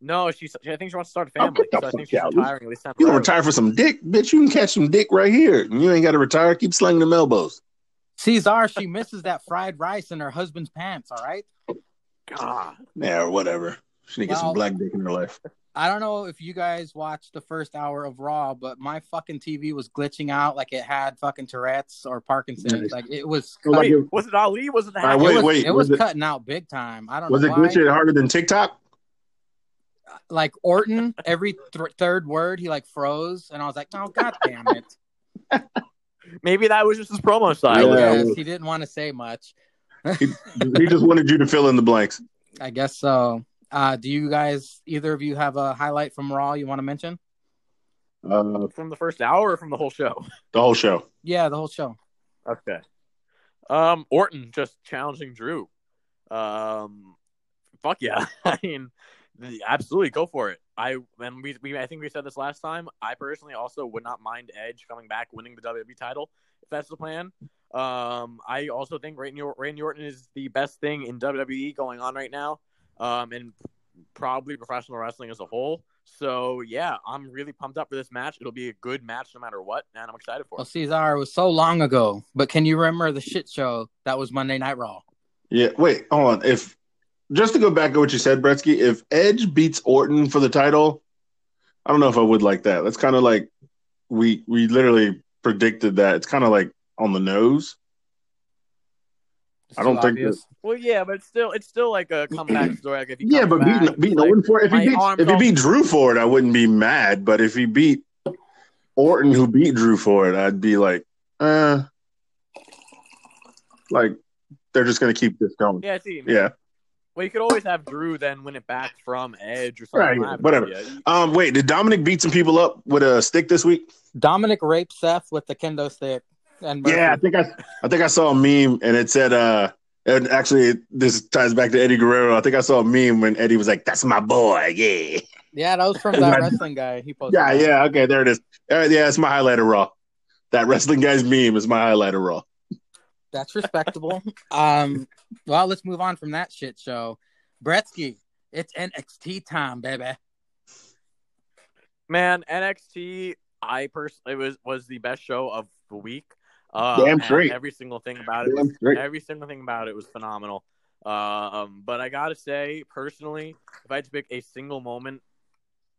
No, she's. I think she wants to start a family. so I think she's out. retiring at least You don't retire for some dick, bitch. You can catch some dick right here. You ain't got to retire. Keep slinging them elbows. Cesar. She misses that fried rice in her husband's pants. All right. God. Yeah, or whatever. She need to get some black dick in her life. I don't know if you guys watched the first hour of Raw, but my fucking TV was glitching out like it had fucking Tourette's or Parkinson's. Nice. Like it was, Well, Wait, it- was it Ali? Was it the All right, Hacker? wait, it was, wait, it was, was it- cutting out big time. I don't know. Was it why. glitching harder than TikTok? Like Orton, every th- third word he like froze, and I was like, "Oh god damn it!" Maybe that was just his promo I style. Yeah. guess he didn't want to say much. He just wanted you to fill in the blanks. I guess so. Uh, do you guys, either of you, have a highlight from Raw you want to mention? Uh, From the first hour or from the whole show? the whole show. Yeah, the whole show. Okay. Um, Orton just challenging Drew. Um, fuck yeah. I mean, absolutely go for it. I and we, we I think we said this last time. I personally also would not mind Edge coming back winning the WWE title if that's the plan. Um, I also think Randy, Or- Randy Orton is the best thing in WWE going on right now. Um, and probably professional wrestling as a whole. So yeah, I'm really pumped up for this match. It'll be a good match no matter what, and I'm excited for Well, it. Cesar, it was so long ago, but can you remember the shit show that was Monday Night Raw? Yeah, wait, hold on. If just to go back to what you said, Bretsky, if Edge beats Orton for the title, I don't know if I would like that. That's kind of like we we literally predicted that. It's kind of like on the nose. It's I don't think obvious. Well, yeah, but it's still it's still like a comeback story. Like if he Yeah, but back, beating beating it's like, Orton for it, if he my beat if he don't- beat Drew for it, I wouldn't be mad. But if he beat Orton, who beat Drew for it, I'd be like, uh, like they're just gonna keep this going. yeah, I see, man. Yeah. Well, you could always have Drew then win it back from Edge or something. Right, I whatever. idea. Um, wait, did Dominic beat some people up with a stick this week? Dominic raped Seth with the kendo stick. And Murphy. Yeah, I think I, I think I saw a meme and it said, uh, and actually this ties back to Eddie Guerrero. I think I saw a meme when Eddie was like, "That's my boy." Yeah, yeah, that was from that wrestling guy. He posted. yeah, that. yeah. Okay, there it is. All right, yeah, it's my highlight of Raw. That wrestling guy's meme is my highlight of Raw. That's respectable. um, well, let's move on from that shit show. Bretsky, it's NXT time, baby. Man, NXT, I personally was was the best show of the week. Uh, Damn straight. Every single thing about it was every single thing about it was phenomenal. Um, but I gotta say, personally, if I had to pick a single moment,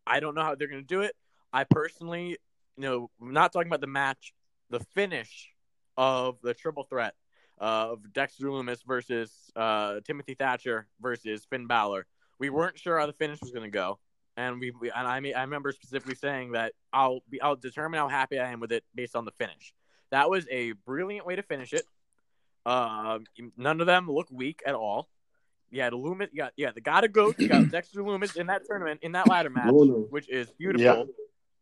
I don't know how they're gonna do it. I personally, you know, I'm not talking about the match, the finish of the triple threat of Dexter Lumis versus uh, Timothy Thatcher versus Finn Balor. We weren't sure how the finish was gonna go, and we, we and I mean, I remember specifically saying that I'll be I'll determine how happy I am with it based on the finish. That was a brilliant way to finish it. Um, none of them look weak at all. You had Lumis, you got yeah, the God of Goats, you got Dexter Lumis in that tournament in that ladder match, no. which is beautiful. Yeah.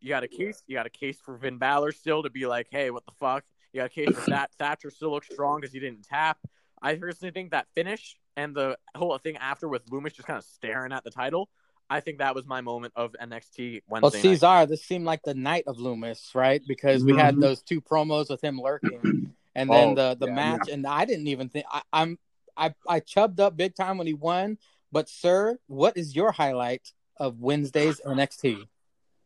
You got a case, you got a case for Finn Balor still to be like, hey, what the fuck? You got a case for that Thatcher still looks strong because he didn't tap. I personally think that finish and the whole thing after with Lumis just kind of staring at the title. I think that was my moment of NXT Well, Wednesday night. Cesar, this seemed like the night of Lumis, right? Because we had Mhm. those two promos with him lurking, and then Oh, the the yeah, match, and I didn't even think I, I'm I I chubbed up big time when he won. But sir, what is your highlight of Wednesday's NXT?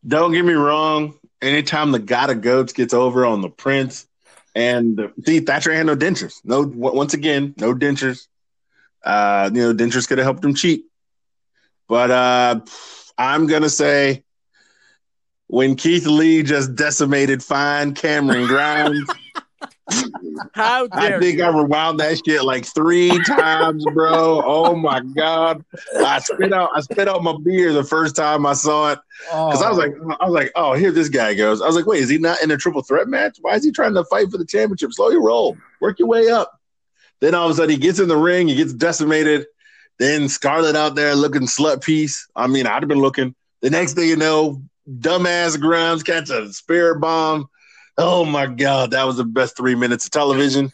Don't get me wrong. Anytime the God of Goats gets over on the Prince, and the, see Thatcher had no dentures. No, once again, no dentures. Uh, you know, dentures could have helped him cheat. But uh, I'm gonna say when Keith Lee just decimated fine Cameron Grimes. How I think you? I rewound that shit like three times, bro. Oh my god! I spit out, I spit out my beer the first time I saw it because I was like, I was like, oh, here this guy goes. I was like, wait, is he not in a triple threat match? Why is he trying to fight for the championship? Slow your roll, work your way up. Then all of a sudden he gets in the ring, he gets decimated. Then Scarlett out there looking slut piece. I mean, I'd have been looking. The next thing you know, dumbass Grimes catch a spirit bomb. Oh my god, that was the best three minutes of television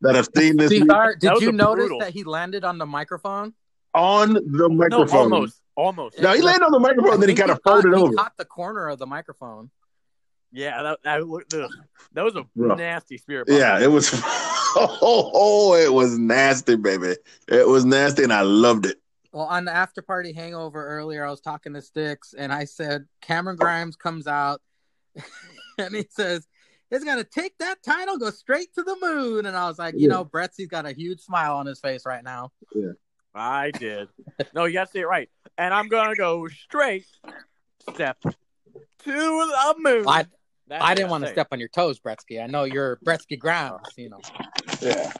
that I've seen this week. Did you notice brutal- that he landed on the microphone? on the No, microphone. almost, almost. No, he landed on the microphone, I then he kind of caught- folded he over. Caught the corner of the microphone. Yeah, that that, that was a Rough. nasty spirit. bomb. Yeah, it was. Oh, oh, it was nasty, baby. It was nasty, and I loved it. Well, on the after party hangover earlier, I was talking to Sticks, and I said Cameron Grimes comes out, and he says he's gonna take that title, go straight to the moon, and I was like, you Yeah. know, Bretsky's got a huge smile on his face right now. Yeah, I did. No, you got to say it right. And I'm gonna go straight step to the moon. I That's I didn't want to step on your toes, Bretsky. I know you're Bretsky Grimes, you know. Yeah.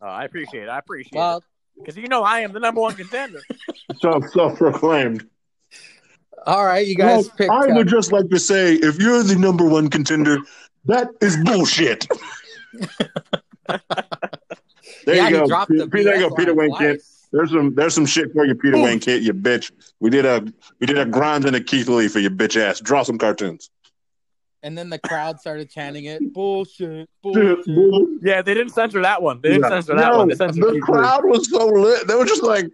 Oh, I appreciate it. I appreciate Well, it because you know I am the number one contender. So self-proclaimed. all right, you guys Well, picked. I uh, would just like to say, if you're the number one contender, that is bullshit. there yeah, you go. Peter, the Peter, there you go, Peter line Wayne kid. twice. There's some there's some shit for you, Peter Ooh. Wayne kid. You bitch. We did a we did a Grimes and a Keith Lee for your bitch ass. Draw some cartoons. And then the crowd started chanting it. Bullshit, bullshit. Yeah, they didn't censor that one. They didn't Yeah. censor that No, one. They censored the Keith Lee. crowd was so lit. They were just like,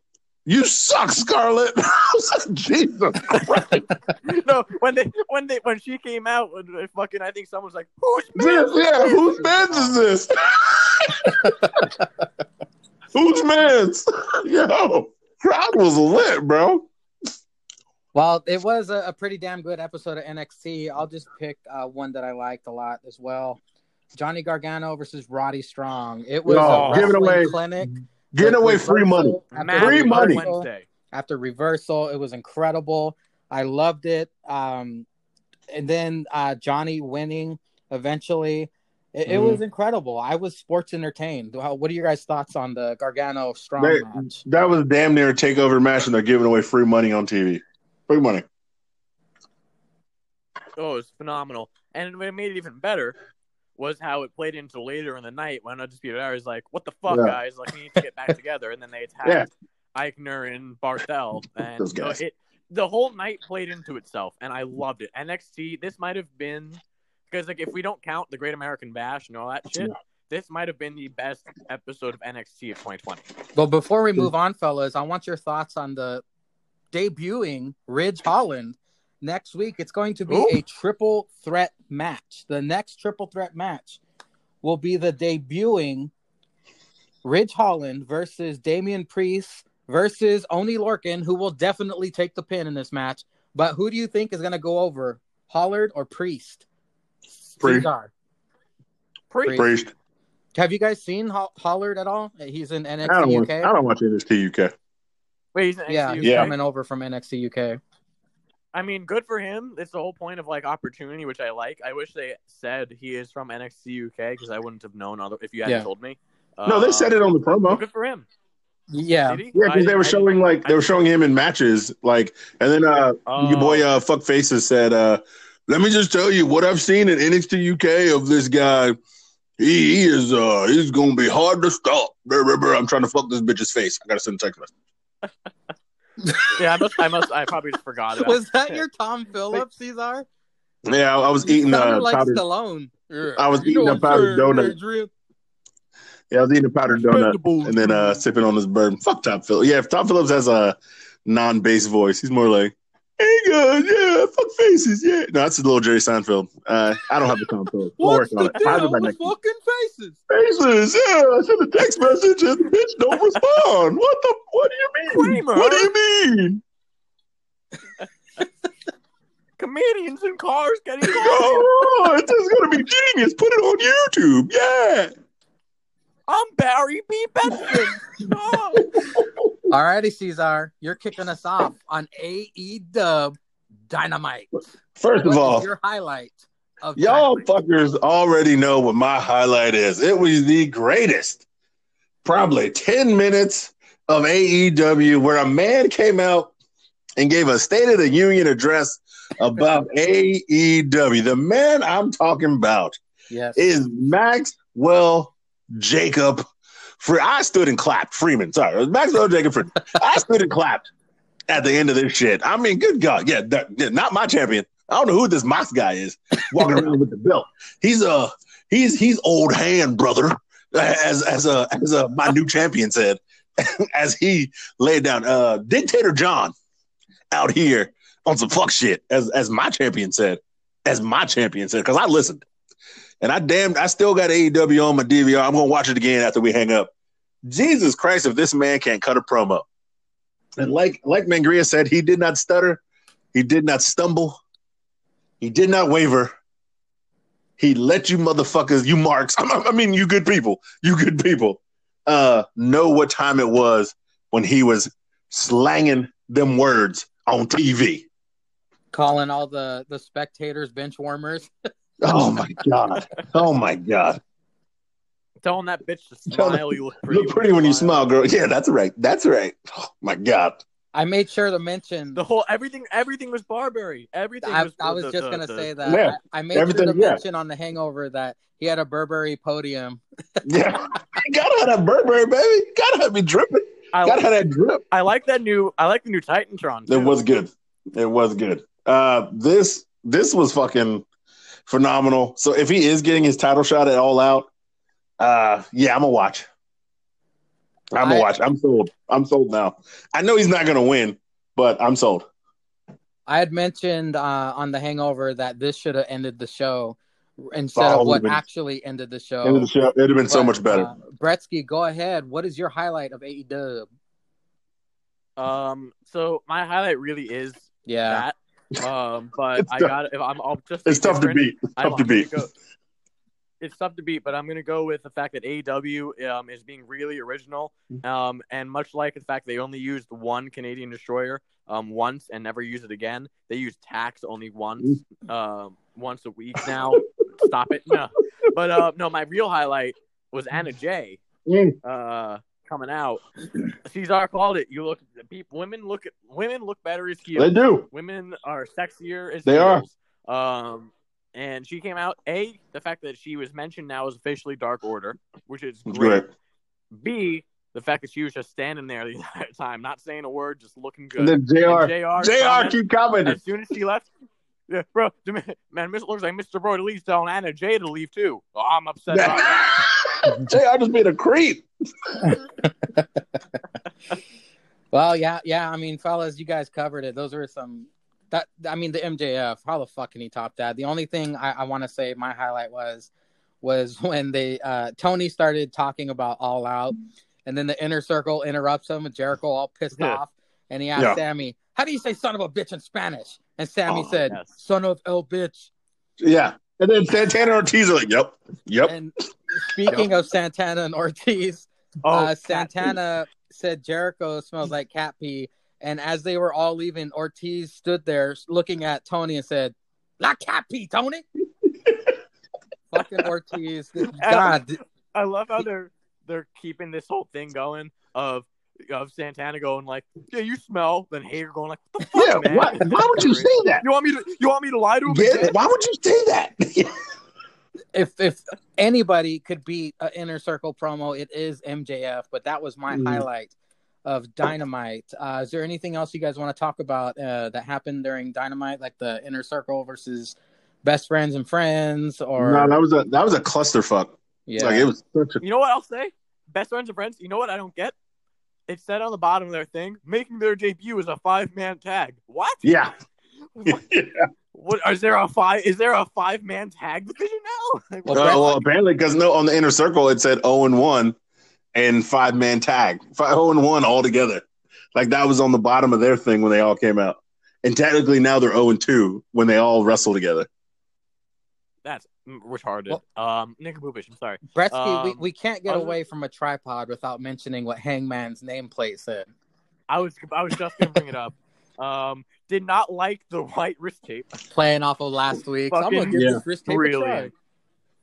"You suck, Scarlett." I was like, Jesus Christ. No, when they when they when she came out, fucking I think someone was like, "Who's This, man?" yeah, whose man's is this? whose man's? Yo, crowd was lit, bro. Well, it was a, a pretty damn good episode of NXT. I'll just pick uh, one that I liked a lot as well. Johnny Gargano versus Roddy Strong. It was Oh, a give it away. clinic. Giving away free money. after Free money. reversal- Wednesday. After reversal, it was incredible. I loved it. Um, and then uh, Johnny winning eventually. It, it Mhm. was incredible. I was sports entertained. What are your guys' thoughts on the Gargano Strong They- match? That was damn near a takeover match, and they're giving away free money on TV. Free money. Oh, it was phenomenal. And what made it even better was how it played into later in the night when Undisputed Era is like, "What the fuck, Yeah. guys? Like, we need to get back together." And then they attacked Yeah. Aichner and Barthel, and Those guys. it the whole night played into itself, and I loved it. NXT, this might have been because like if we don't count the Great American Bash and all that shit, Yeah. this might have been the best episode of NXT of 2020. Well, before we hmm. move on, fellas, I want your thoughts on the debuting Ridge Holland next week. It's going to be Ooh. a triple threat match. The next triple threat match will be the debuting Ridge Holland versus Damian Priest versus Oni Lorcan, who will definitely take the pin in this match. But who do you think is going to go over, Holland or Priest? Priest. Cesar. Pre- Priest. Have you guys seen Ho- Holland at all? He's in I don't NXT watch. UK. I don't watch NXT UK. Wait, he's Yeah, he's Yeah. coming over from NXT UK. I mean, good for him. It's the whole point of like opportunity, which I like. I wish they said he is from NXT UK because I wouldn't have known other if you hadn't Yeah. told me. No, they said it on the promo. good for him. Yeah. Yeah, because they were I showing like they were showing him in matches, like, and then uh, Oh. your boy uh, fuck faces said, uh, "Let me just tell you what I've seen in NXT UK of this guy. He, he is uh, he's gonna be hard to stop. Brr, brr, brr. I'm trying to fuck this bitch's face. I gotta send a text message. Didn't- Yeah, I must. I must. I probably just forgot about. Was that your Tom Phillips, Cesar? Yeah, I, I was eating sounded uh, like powdered. Stallone. I was You eating a powdered donut. Adrian? Yeah, I was eating a powdered donut and then uh, sipping on this bourbon. Fuck Tom Phillips. Yeah, if Tom Phillips has a non-bass voice, he's more like, Hey guys, yeah, fuck faces, yeah. No, that's a little Jerry Seinfeld. Uh, I don't have the compo. I'll work on it. I'll do it by next fucking faces? Faces, yeah. I sent a text message and the bitch don't respond. What the? What do you mean? What do you mean? Comedians in cars getting cars. Oh, it's just gonna be genius. Put it on YouTube. Yeah. I'm Barry B. Benson. Oh. Alrighty, Caesar, you're kicking us off on AE Dub Dynamite. First of What all, your highlight of Y'all Dynamite? fuckers already know what my highlight is. It was the greatest, probably 10 minutes of AEW where a man came out and gave a State of the Union address about AEW. The man I'm talking about Yes. is Maxwell Jacob. Free- I stood and clapped. Friedman, sorry, Maxwell Jacob. Friedman. I stood and clapped at the end of this shit. I mean, good God, yeah, that- yeah, not my champion. I don't know who this Mox guy is walking around with the belt. He's uh he's he's old hand brother, as as a as a my new champion said, as he laid down. Uh, Dictator John out here on some fuck shit, as as my champion said, as my champion said, because I listened. And I damn, I still got AEW on my DVR. I'm gonna watch it again after we hang up. Jesus Christ, if this man can't cut a promo, and like like Mangria said, he did not stutter, he did not stumble, he did not waver. He let you motherfuckers, you marks, I mean, you good people, you good people, uh, know what time it was when he was slanging them words on TV. Calling all the the spectators bench warmers. Oh my god! Oh my god! Telling that bitch to Tell smile. You look pretty. Look pretty when you smile, girl. Yeah, that's right. That's right. Oh my god. I made sure to mention. The whole everything, everything was Burberry. Everything. I, was, I was the- just the- gonna the- say that. Yeah. I, I made sure Everything- to yeah. mention on the Hangover that he had a Burberry podium. Yeah, you gotta have that Burberry, baby. Gotta have me dripping. I, Gotta have that drip. I like that new. I like the new Titantron. It was good. It was good. Uh, this this was fucking phenomenal. So if he is getting his title shot at All Out, uh, yeah, I'm gonna watch. I'm gonna I- watch. I'm sold. I'm sold now. I know he's not gonna win, but I'm sold. I had mentioned uh, on the Hangover that this should have ended the show instead Oh, of what been- actually ended the show. End of the show. It'd have been so much better. Uh, Bretsky, go ahead. What is your highlight of AEW? Um. So my highlight really is Yeah, that. Um. But It's I got. If I'm, I'll just. it's tough to beat. It's tough I'm to gonna beat. go- it's tough to beat, but I'm going to go with the fact that AEW um, is being really original. Mm-hmm. Um, and much like the fact they only used one Canadian destroyer um, once and never use it again, they use tacks only once, um, once a week now. Stop it. No. But uh, no, my real highlight was Anna Jay Mm. uh, coming out. Cesar called it. You look, people, women look, women look better as heels They do. women are sexier as They are. Um, and she came out. A, the fact that she was mentioned now is officially Dark Order, which is It's great. great. B, the fact that she was just standing there the entire time, not saying a word, just looking good. And good. then And Jr. JR, Jr. keep coming. as soon as she left. Yeah, bro, man, Miss looks like Mr. Brodie Lee's telling Anna Jay to leave too. Oh, I'm upset about that. Jr. just being a creep. Well, yeah, yeah. I mean, fellas, you guys covered it. Those were some. That I mean, the MJF. How the fuck can he top that? The only thing I, I want to say my highlight was was when they uh Tony started talking about All Out, and then the inner circle interrupts him, and Jericho all pissed Yeah. off, and he asked Yeah. Sammy, "How do you say son of a bitch in Spanish?" And Sammy Oh, said, yes. "Son of el bitch." Yeah. And then Santana Ortiz are like, yep, yep. And speaking of Santana and Ortiz, Oh, uh, Santana said Jericho smells like cat pee. And as they were all leaving, Ortiz stood there looking at Tony and said, "La cat pee, Tony." Fucking Ortiz, God, I love how they're they're keeping this whole thing going of of Santana going like, "Yeah, you smell." Then Hager going like, "What the fuck, Yeah, man?" why, why would you say that? You want me to? You want me to lie to him? Yeah, why would you say that? if if anybody could beat an inner circle promo, it is MJF. But that was my Mm. highlight of Dynamite. Uh, is there anything else you guys want to talk about uh, that happened during Dynamite, like the inner circle versus best friends and friends, or no, that was a that was a clusterfuck. yeah, Like it was such a You know what I'll say? Best friends and friends. You know what I don't get? It said on the bottom of their thing, making their debut as a five man tag. What? Yeah. What, what is there a five? Is there a five man tag division now? Like, Well, Uh, well, apparently, because no, on the inner circle it said zero and one, and five man tag, five zero and one all together. Like that was on the bottom of their thing when they all came out, and technically now they're zero and two when they all wrestle together. That's retarded. um, Nick Bubish, I'm sorry. Bretsky, we, Um, we can't get I was- away from a tripod without mentioning what Hangman's nameplate said. I was I was just gonna bring it up. Um, did not like the white wrist tape. Playing off of last week. So I'm gonna Fucking give yeah. this wrist tape a Brilliant.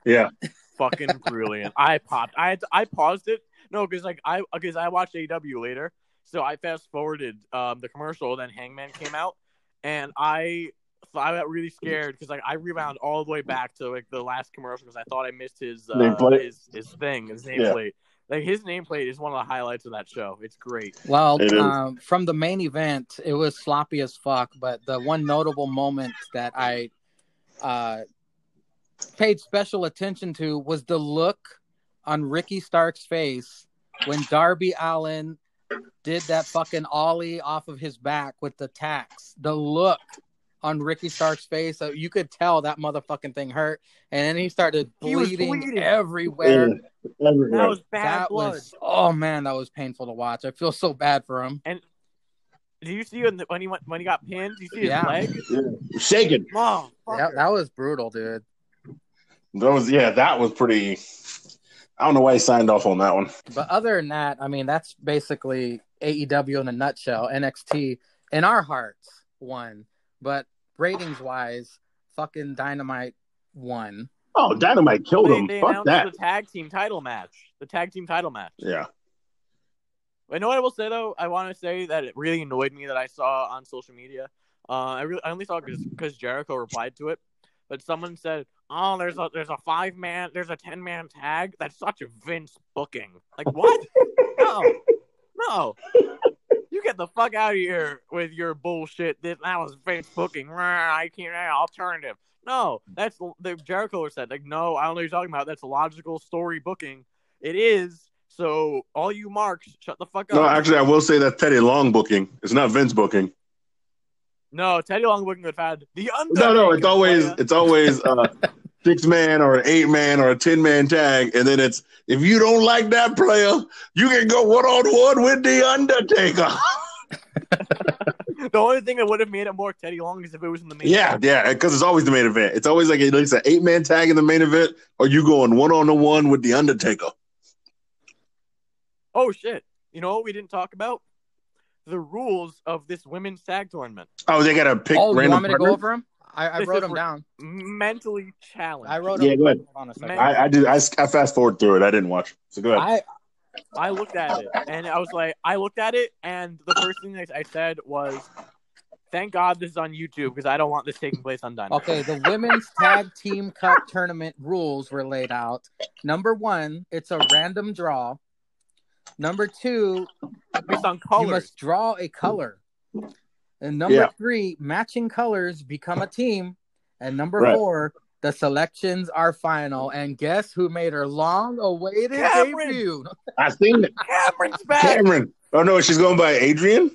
try. Yeah, Fucking brilliant. I popped. I had to, I paused it. No, because like I because I watched AW later, so I fast forwarded um the commercial. Then Hangman came out, and I I got really scared because like I rebound all the way back to like the last commercial because I thought I missed his uh, his his thing his Yeah. nameplate. Like his nameplate is one of the highlights of that show. It's great. Well, It is. um, from the main event, it was sloppy as fuck. But the one notable moment that I uh, paid special attention to was the look on Ricky Starks' face when Darby Allin did that fucking ollie off of his back with the tacks. The look on Ricky Starks' face, so you could tell that motherfucking thing hurt, and then he started He bleeding, bleeding. everywhere. Everywhere. That was bad That blood. was oh man, that was painful to watch. I feel so bad for him. And did you see when, the, when he went when he got pinned? Did you see his Yeah. leg? shaking. Oh, Yeah, that was brutal, dude. That was yeah, that was pretty. I don't know why he signed off on that one. But other than that, I mean, that's basically AEW in a nutshell. NXT in our hearts won, but ratings wise, fucking Dynamite won. Oh, Dynamite killed they, him. they Fuck announced that. the tag team title match. The tag team title match. Yeah. I know what I will say though. I want to say that it really annoyed me that I saw on social media. Uh, I really I only saw it because Jericho replied to it, but someone said, "Oh, there's a there's a five man, there's a ten man tag. That's such a Vince booking. Like what? no, no. You get the fuck out of here with your bullshit. This that was Vince booking. I can't alternative. No, that's the Jericho said. Like, no, I don't know what you're talking about. That's logical story booking. It is. So all you marks, shut the fuck up. No, actually, I will say that Teddy Long booking. It's not Vince booking. No, Teddy Long booking would have had the Undertaker. No, no, it's always it's always uh, six man or an eight man or a ten man tag, and then it's if you don't like that player, you can go one on one with the Undertaker. the only thing that would have made it more Teddy Long is if it was in the main. yeah, event. yeah, because it's always the main event. It's always like at least an eight man tag in the main event, or you going one on one with the Undertaker. Oh shit! You know what we didn't talk about? The rules of this women's tag tournament. Oh, they gotta pick oh, you random want me to go over them? I, I wrote them down. Mentally challenged. I wrote Yeah, them. go ahead. Hold on a I, I did. I, I fast forward through it. I didn't watch. So go ahead. I I looked at it and I was like, I looked at it and the first thing I, I said was, "Thank God this is on YouTube because I don't want this taking place on Dynamite." okay. The women's tag team cup tournament rules were laid out. Number one, it's a random draw. Number two, based on you must draw a color. And number Yeah. three, matching colors become a team. And number Right. four, the selections are final. And guess who made her long awaited Cameron! debut? I seen it. Cameron's back. Cameron. Oh no, she's going by Adrian.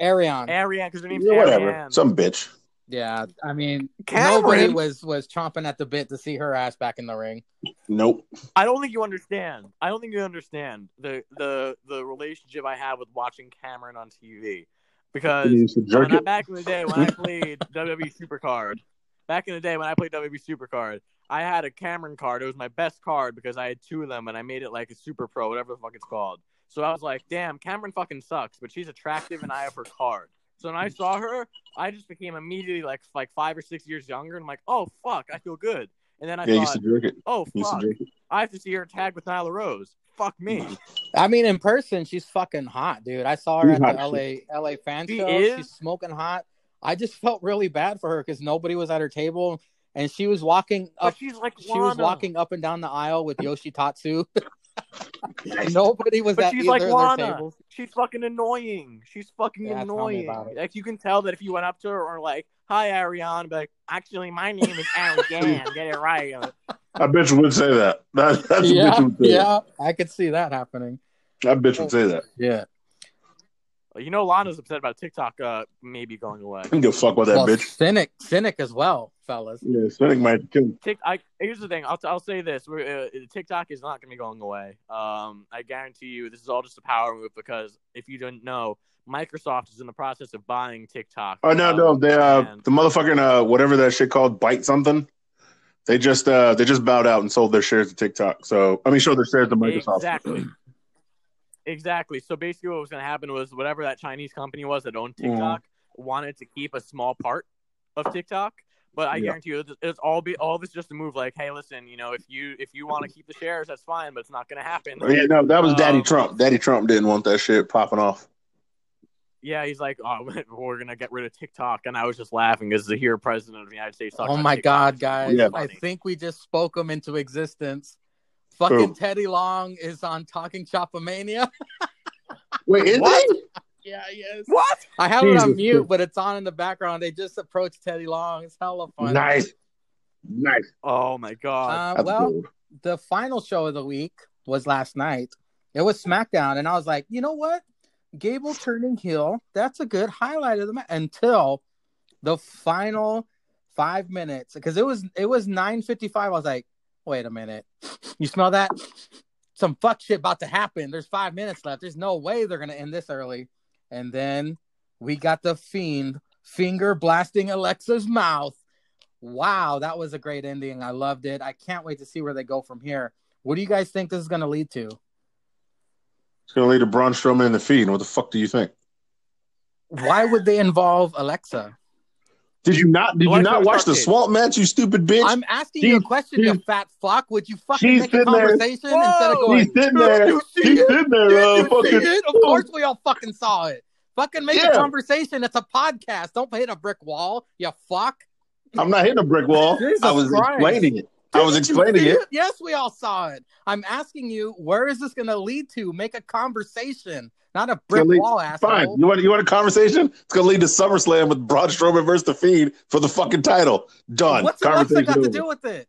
Arian. Arian, because her name's Yeah, whatever. Ariane. Some bitch. Yeah, I mean, Cameron? nobody was was chomping at the bit to see her ass back in the ring. Nope. I don't think you understand. I don't think you understand the the the relationship I have with watching Cameron on TV. Because You used to jerk when I, back in the day when I played WWE Supercard, back in the day when I played WWE Supercard, I had a Cameron card. It was my best card because I had two of them and I made it like a Super Pro, whatever the fuck it's called. So I was like, damn, Cameron fucking sucks, but she's attractive and I have her card. So when I saw her, I just became immediately like like five or six years younger, and I'm like, oh fuck, I feel good. And then I Yeah, used thought, to jerk it. oh You used fuck, to jerk it. I have to see her tag with Nyla Rose. Fuck me. I mean, in person, she's fucking hot, dude. I saw her She's at the hot, LA LA fan She show. is? She's smoking hot. I just felt really bad for her because nobody was at her table, and she was walking But up. she's like She was walking up and down the aisle with Yoshitatsu. nobody was But at she's like of their Lana. tables. She's fucking annoying. She's fucking Yeah, annoying. Like you can tell that if you went up to her or like, "Hi, Ariane," be like, "Actually, my name is Ariane. Get it right." That bitch would say that. that that's a Yeah, bitch would say yeah, I could see that happening. that. That bitch would say that. Yeah. You know, Lana's upset about TikTok uh, maybe going away. I don't give a fuck about that well, bitch. cynic, cynic as well, fellas. Yeah, Cynic might kill. Tik, I, here's the thing. I'll, I'll say this: We're, uh, TikTok is not going to be going away. Um, I guarantee you, this is all just a power move because if you didn't know, Microsoft is in the process of buying TikTok. Oh no, Um, no, they uh, and- the motherfucking uh, whatever that shit called, bite something. They just uh, they just bowed out and sold their shares to TikTok. So I mean, sold their shares to Microsoft. Exactly. Exactly. So basically, what was going to happen was whatever that Chinese company was that owned Mm. TikTok wanted to keep a small part of TikTok. But I Yeah. guarantee you, it's- it's all be all of it's just a move. Like, hey, listen, you know, if you if you want to keep the shares, that's fine, but it's not going to happen. Oh, Yeah, no, that was Daddy Um, Trump. Daddy Trump didn't want that shit popping off. Yeah, he's like, oh, we're gonna get rid of TikTok, and I was just laughing because to hear President of the United States Oh my TikTok god, guys! Yeah. I think we just spoke them into existence. Fucking Who? Teddy Long is on Talking Chopomania. Wait, is What? he? yeah, yes. What? I have it on mute, Christ. but it's on in the background. They just approached Teddy Long. It's hella fun. Nice, nice. Oh my god. Uh, well, cool. the final show of the week was last night. It was SmackDown, and I was like, you know what? Gable turning heel, that's a good highlight of the match until the final five minutes. Because it was it was 9.55. I was like, wait a minute. You smell that? Some fuck shit about to happen. There's five minutes left. There's no way they're gonna end this early. And then we got the fiend finger blasting Alexa's mouth. Wow, that was a great ending. I loved it. I can't wait to see where they go from here. What do you guys think this is going to lead to? It's gonna lead to Braun Strowman and the Fiend. What the fuck do you think? Why would they involve Alexa? Did you not? Did you not watch the arcade. swamp match? You stupid bitch. I'm asking you a question, you fat fuck. Would you fucking she's make a sitting there- conversation instead of Whoa! going, He's sitting there. Did He's it? sitting there. Did Uh, fucking. Of course we all fucking saw it. Fucking make Yeah. a conversation. It's a podcast. Don't hit a brick wall, you fuck. I'm not hitting a brick wall. Jesus I was Christ. explaining it. I was explaining see it. Yes, we all saw it. I'm asking you, where is this going to lead to? Make a conversation, not a brick gonna lead- wall, asshole. Fine. You want you want a conversation? It's gonna lead to SummerSlam with Braun Strowman versus the Fiend for the fucking title. Done. What's Alexa Conversation got to do with it?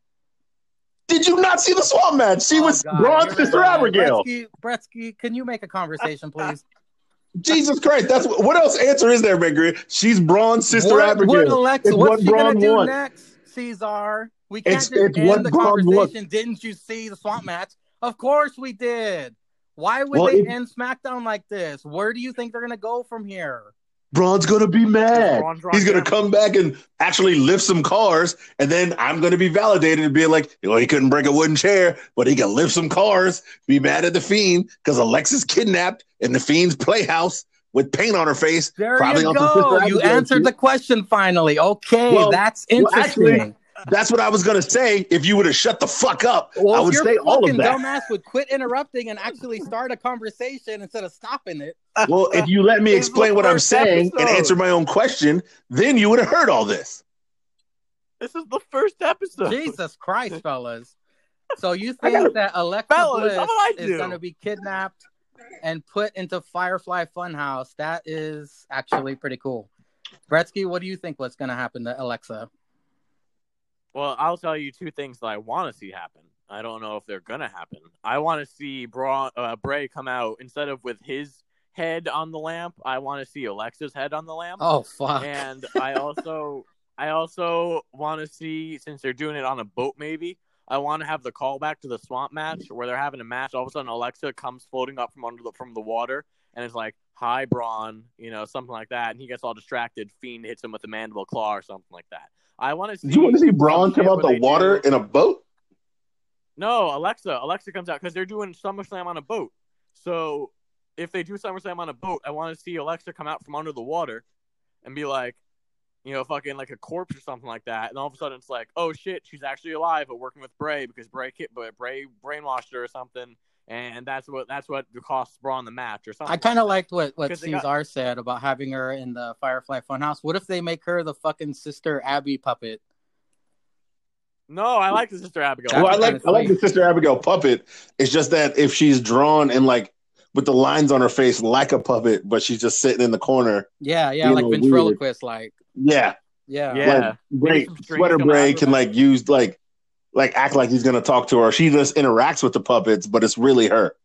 Did you not see the swamp match? She Oh, was God, Braun's sister right. Abigail. Bretsky, Bretsky, can you make a conversation, please? Jesus Christ! That's what, what else answer is there, Megri? She's Braun's sister what, Abigail. What Alexa, It's what's what she gonna Braun do wants. next, Caesar? We can't It's- just it's end what the Braun conversation. wants. Didn't you see the swamp match? Of course we did. Why would Well, they it- end SmackDown like this? Where do you think they're gonna go from here? Braun's gonna be mad. Braun's He's gonna come back and actually lift some cars, and then I'm gonna be validated and be like, "Well, he couldn't break a wooden chair, but he can lift some cars." Be mad at the Fiend because Alexa's kidnapped in the Fiend's playhouse with paint on her face. There you go. You answered the question finally. Okay, Well- that's well, interesting. actually, That's what I was gonna say. If you would have shut the fuck up, Well, I would say all of fucking that. dumbass would quit interrupting and actually start a conversation instead of stopping it. Well, if you let me explain what I'm first saying and answer my own question, then you would have heard all this. This is the first episode. Jesus Christ, fellas. So you think gotta- that Alexa Fellas, Bliss I is going to be kidnapped and put into Firefly Funhouse? That is actually pretty cool. Bretsky, what do you think what's going to happen to Alexa? Well, I'll tell you two things that I want to see happen. I don't know if they're gonna happen. I want to see Bra- uh, Bray come out instead of with his head on the lamp. I want to see Alexa's head on the lamp. Oh fuck! and I also I also want to see since they're doing it on a boat maybe I want to have the callback to the swamp match where they're having a match all of a sudden Alexa comes floating up from under the from the water and is like hi Braun you know something like that and he gets all distracted Fiend hits him with a mandible claw or something like that I want to see Do you want to see Braun come out the water do- in a boat? no, Alexa. Alexa comes out because they're doing SummerSlam on a boat. So if they do SummerSlam on a boat, I want to see Alexa come out from under the water and be like, you know, fucking like a corpse or something like that. And all of a sudden it's like, oh shit, she's actually alive, but working with Bray because Bray, Bray brainwashed her or something. And that's what that's what costs Braun the match or something. I kind of liked what what Because they got- Caesar said about having her in the Firefly Funhouse. What if they make her the fucking sister Abby puppet? no, I like the Sister Abigail. Well, I like I like the. Sister Abigail puppet. It's just that if she's drawn and like with the lines on her face like a puppet, but she's just sitting in the corner. Yeah, yeah, like know, weird. ventriloquist, like Yeah, yeah. Yeah. like great some strings sweater come Bray out of can like use like like act like he's gonna talk to her. She just interacts with the puppets, but it's really her.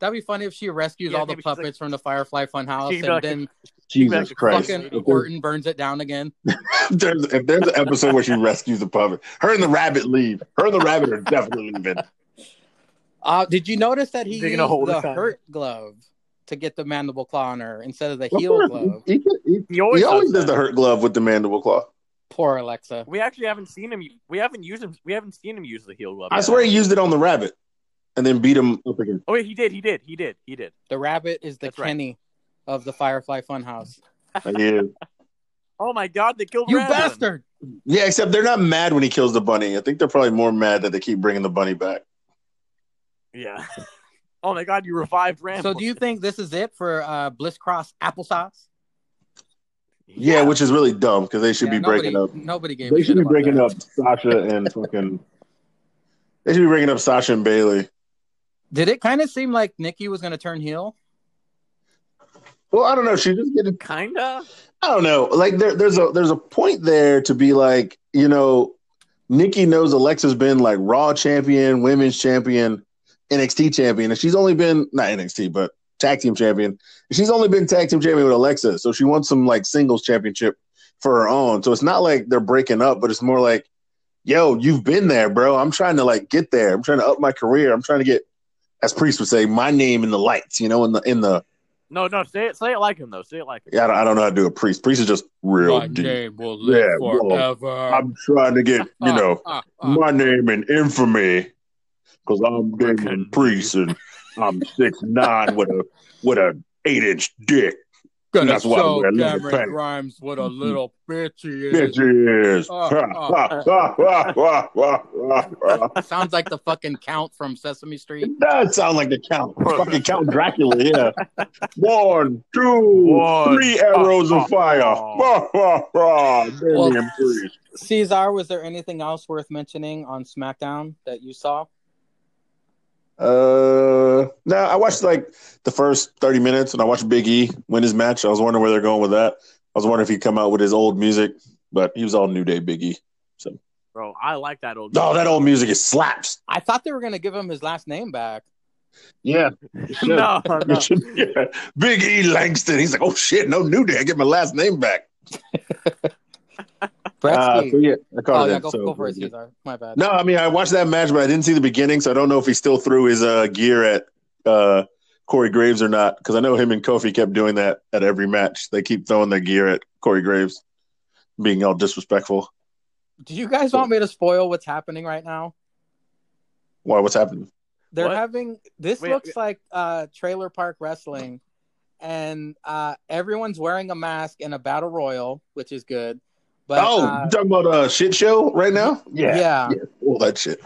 That'd be funny if she rescues Yeah, all the maybe she's like- puppets from the Firefly Funhouse She'd and like- then Jesus Christ! fucking If Orton burns it down again. there's- if there's an episode where she rescues the puppet, her and the rabbit leave. Her and the rabbit are definitely leaving. Uh, did you notice that he They're used gonna hold the his hurt glove to get the mandible claw on her instead of the Of heel course, glove? He, he, He always, he always does does the hurt glove with the mandible claw. Poor Alexa. We actually haven't seen him. We haven't used him. We haven't seen him use the heel glove. I swear he used it on the rabbit, and then beat him up again. Oh wait, he did. He did. He did. He did. The rabbit is the That's right. Kenny of the Firefly Funhouse. Yeah. Oh my God! They killed You Ramblin'. bastard! Yeah, except they're not mad when he kills the bunny. I think they're probably more mad that they keep bringing the bunny back. Yeah. Oh my God! You revived Ramblin'. So, do you think this is it for uh, Bliss Cross applesauce? Yeah, which is really dumb because they should Yeah, be breaking up. Nobody gave. They should be breaking that. up Sasha and fucking. They should be breaking up Sasha and Bailey. Did it kind of seem like Nikki was going to turn heel? Well, I don't know. She just getting. Kinda. I don't know. Like there, there's a there's a point there to be like, you know, Nikki knows Alexa's been like Raw champion, women's champion, NXT champion, and she's only been not NXT, but tag team champion. She's only been tag team champion with Alexa, so she wants some like singles championship for her own. So it's not like they're breaking up, but it's more like, yo, you've been there, bro. I'm trying to like get there. I'm trying to up my career. I'm trying to get, as Priest would say, my name in the lights. You know, in the in the. No, no. Say it. Say it like him though. Say it like him. Yeah, I don't, I don't know how to do a Priest. Priest is just real deep. name will live Yeah, well, forever. I'm trying to get, you ah, know, Uh, my name in infamy because I'm Damon Freaking- Priest and I'm six nine with a with a eight inch dick. gonna that's why I show wear leather Cameron pants. Grimes what a mm-hmm. little bitch he is. Bitches. Uh, It uh, uh. Sounds like the fucking count from Sesame Street. does sound like the count. Fucking Count Dracula, yeah. One, two, One. three arrows of uh, fire. Well- Caesar, was there anything else worth mentioning on SmackDown that you saw? Uh, no, I watched like the first thirty minutes, and I watched Big E win his match. I was wondering where they're going with that. I was wondering if he'd come out with his old music, but he was all New Day Big E. So, Bro, I like that old. oh, that old music is slaps. I thought they were going to give him his last name back. Yeah, no, no. Should- yeah. Big E Langston. He's like, oh shit, no New Day. I get my last name back. Uh, so yeah, I caught oh, it. yeah, go, so- go for it, Caesar. My bad. No, I mean I watched that match, but I didn't see the beginning, so I don't know if he still threw his uh, gear at uh, Corey Graves or not. Because I know him and Kofi kept doing that at every match. They keep throwing their gear at Corey Graves, being all disrespectful. Do you guys want me to spoil what's happening right now? Why? What's happening? They're What? having this Wait, looks wait. like uh trailer park wrestling and uh everyone's wearing a mask in a battle royal, which is good. But oh, uh, you talking about a shit show right now? yeah. yeah, all that shit.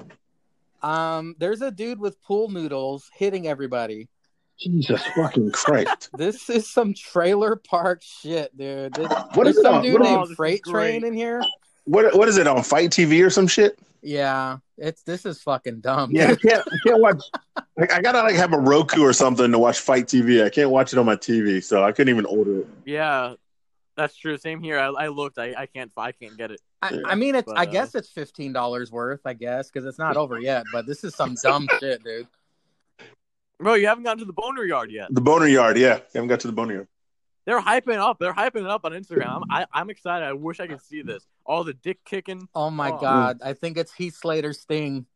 Um there's a dude with pool noodles hitting everybody. Jesus fucking Christ! This is some trailer park shit, dude. This, What there's it some on? dude What, Oh, named Freight. Train in here. what what is it on FITE TV or some shit? Yeah, it's this is fucking dumb. Yeah, I can't I can't watch. I, I gotta like have a Roku or something to watch FITE TV. I can't watch it on my TV, so I couldn't even order it. Yeah, that's true. Same here. I, I looked. I, I can't. I can't get it. I, I mean, it's. But, I uh, guess it's fifteen dollars worth. I guess because it's not over yet. But this is some dumb shit, dude. Bro, you haven't gotten to the boner yard yet. The Boner Yard, yeah, I haven't got to the Boner Yard. They're hyping up. They're hyping it up on Instagram. I'm, I, I'm excited. I wish I could see this. All the dick kicking. Oh my Oh. god! I think it's Heath Slater's Sting.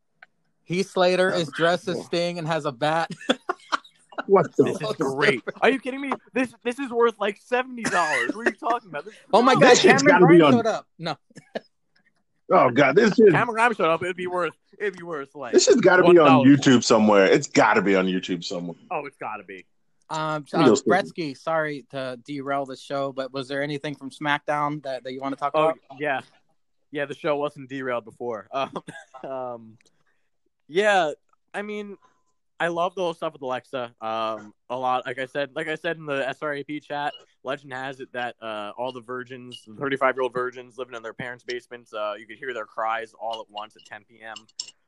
Heath Slater is dressed as Sting and has a bat. What This the? is great. Are you kidding me? This this is worth like seventy dollars. What are you talking about? This, Oh my no. god! This shit's Cameron gotta be on- showed up. No, Oh god, this is Cameron Grimes showed up. It'd be worth. It'd be worth like. this has got to be on YouTube somewhere. It's got to be on YouTube somewhere. Oh, it's got to be. um, Let me uh. Bretsky. Sorry to derail the show, but was there anything from SmackDown that, that you want to talk Oh about? yeah, yeah. The show wasn't derailed before. Um, um, yeah. I mean, I love the whole stuff with Alexa. Um, a lot. Like I said, like I said in the SRAP chat, legend has it that uh, all the virgins, the 35 year old virgins living in their parents' basements, uh, you could hear their cries all at once at 10 p.m.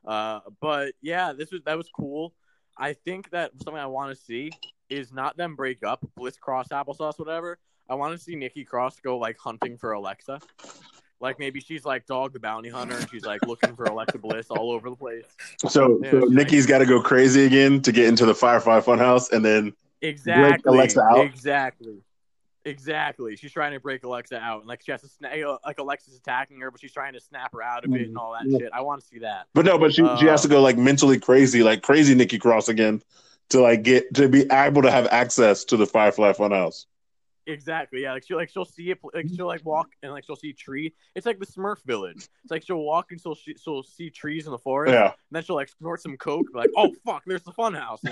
Uh, but yeah, this was that was cool. I think that something I want to see is not them break up, Bliss Cross applesauce, whatever. I want to see Nikki Cross go like hunting for Alexa. Like maybe she's like Dog the Bounty Hunter, and she's like looking for Alexa Bliss all over the place. So, Yeah, so Nikki's got to go crazy again to get into the Firefly Funhouse, and then Exactly. Alexa out? Exactly. Exactly. She's trying to break Alexa out, and like she has to snap. Like Alexa's attacking her, but she's trying to snap her out of it and all that Mhm. shit. I want to see that. But no, but she she has to Um, go like mentally crazy, like crazy Nikki Cross again, to like get to be able to have access to the Firefly Funhouse. Exactly. Yeah. Like she like she'll see it. Like she'll like walk and like she'll see tree. It's like the Smurf village. It's like she'll walk and she'll she, she'll see trees in the forest. Yeah. And then she'll like snort some coke. Be like, oh fuck, there's the fun house.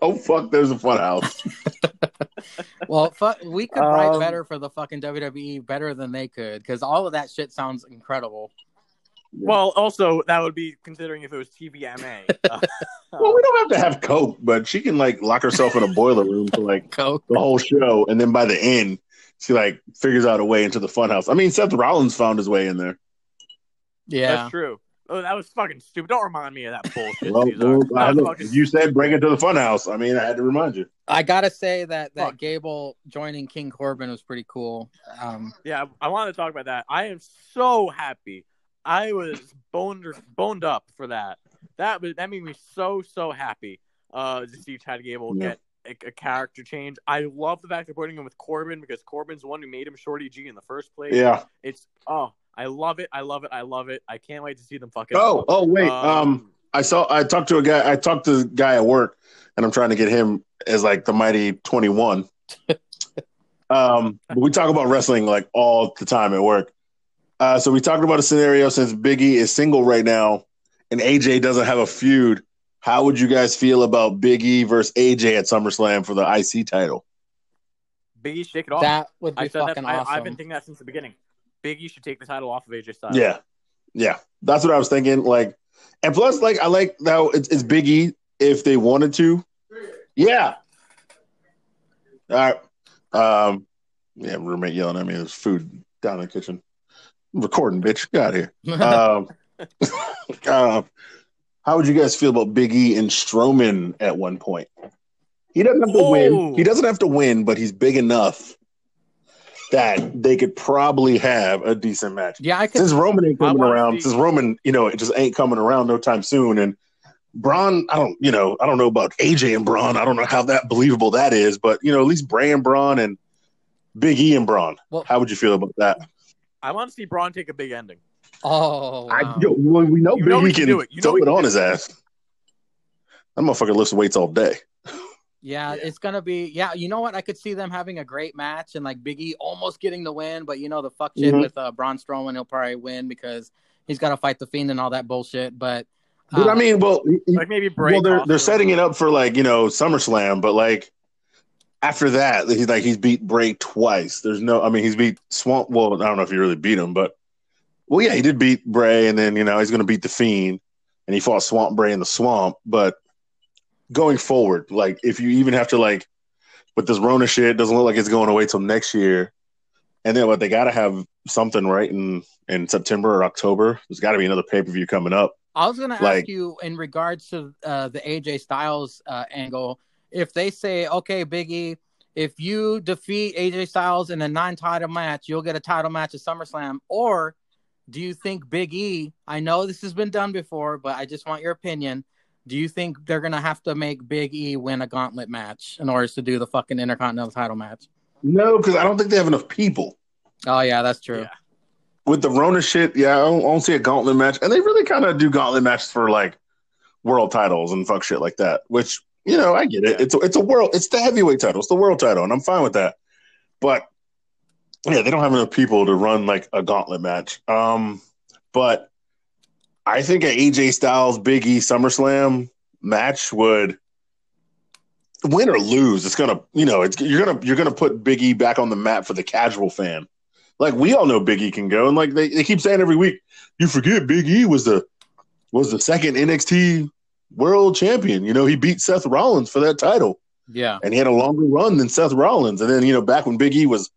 Oh fuck, there's a Funhouse. Well, fu- we could write Um, better for the fucking WWE better than they could because all of that shit sounds incredible. Well, also that would be considering if it was TVMA. Uh, well, we don't have to have Coke, but she can like lock herself in a boiler room for like Coke. the whole show, and then by the end, she like figures out a way into the Funhouse. I mean, Seth Rollins found his way in there. Yeah. That's true. Oh, that was fucking stupid. Don't remind me of that bullshit. Well, well, I was know. fucking you said bring it to the Funhouse. I mean, I had to remind you. I gotta say that that Fuck. Gable joining King Corbin was pretty cool. Um, Yeah, I wanted to talk about that. I am so happy. I was boned boned up for that. That was that made me so so happy. Uh, to see Chad Gable Yeah. get a, a character change. I love the fact they're putting him with Corbin because Corbin's the one who made him Shorty G in the first place. Yeah. it's oh, I love it. I love it. I love it. I can't wait to see them fucking. Oh, oh wait. Um, I saw. I talked to a guy. I talked to the guy at work, and I'm trying to get him as like the mighty 21. um, we talk about wrestling like all the time at work. Uh, so we talked about a scenario since Biggie is single right now, and AJ doesn't have a feud. How would you guys feel about Biggie versus AJ at SummerSlam for the IC title? Biggie shake it off. that would be I said that. fucking I, awesome. I've been thinking that since the beginning. Biggie should take the title off of AJ Styles. Yeah, yeah, that's what I was thinking. Like, and plus, like, I like how it's, it's Biggie if they wanted to. Yeah. All right. Um. Yeah, roommate yelling at me. There's food down in the kitchen. Recording, bitch. Get out of here. Um. uh, how would you guys feel about Big E and Strowman at one point? He doesn't have to Oh. win. He doesn't have to win, but he's big enough that they could probably have a decent match yeah, I could. since Roman ain't coming around, since Roman, you know, it just ain't coming around no time soon. And Braun, I don't, you know, I don't know about AJ and Braun. I don't know how that believable that is, but you know, at least Bray and Braun and Big E and Braun. Well- how would you feel about that? I want to see Braun take a big ending. oh, I, wow. yo, well, we know You know he can can do it. You know throw he it can on do his ass. That motherfucker lifts weights all day. yeah, it's gonna be. Yeah, you know what? I could see them having a great match and like Biggie almost getting the win, but you know the fuck shit Mhm. with uh, Braun Strowman, he'll probably win because he's got to fight the Fiend and all that bullshit. But But I uh, mean, well, Like maybe Bray. well, they're they're setting it up for like you know SummerSlam, but like after that, he's like he's beat Bray twice. There's no, I mean, he's beat Swamp. Well, I don't know if he really beat him, but well, yeah, he did beat Bray, and then you know he's going to beat the Fiend, and he fought Swamp Bray in the Swamp. But going forward, like if you even have to like with this Rona shit, it doesn't look like it's going away till next year. And then what they got to have something right in in September or October. There's got to be another pay per view coming up. I was gonna Like- ask you in regards to uh, the AJ Styles uh, angle. If they say, okay, Biggie, if you defeat AJ Styles in a non-title match, you'll get a title match at SummerSlam. Or do you think Big E? I know this has been done before, but I just want your opinion. Do you think they're gonna have to make Big E win a gauntlet match in order to do the fucking Intercontinental title match? No, because I don't think they have enough people. Oh yeah, that's true. Yeah. with the Rona shit, yeah, I don't, I don't see a gauntlet match, and they really kind of do gauntlet matches for like world titles and fuck shit like that. Which you know, I get it. Yeah. It's a, it's a world, it's the heavyweight title, it's the world title, and I'm fine with that. But yeah, they don't have enough people to run like a gauntlet match. Um, but I think an AJ Styles Big E SummerSlam match would win or lose. It's gonna, you know, it's you're gonna you're gonna put Big E back on the map for the casual fan. Like we all know Big E can go, and like they, they keep saying every week, you forget Big E was the was the second NXT World Champion. You know, he beat Seth Rollins for that title, Yeah. and he had a longer run than Seth Rollins. And then you know, back when Big E was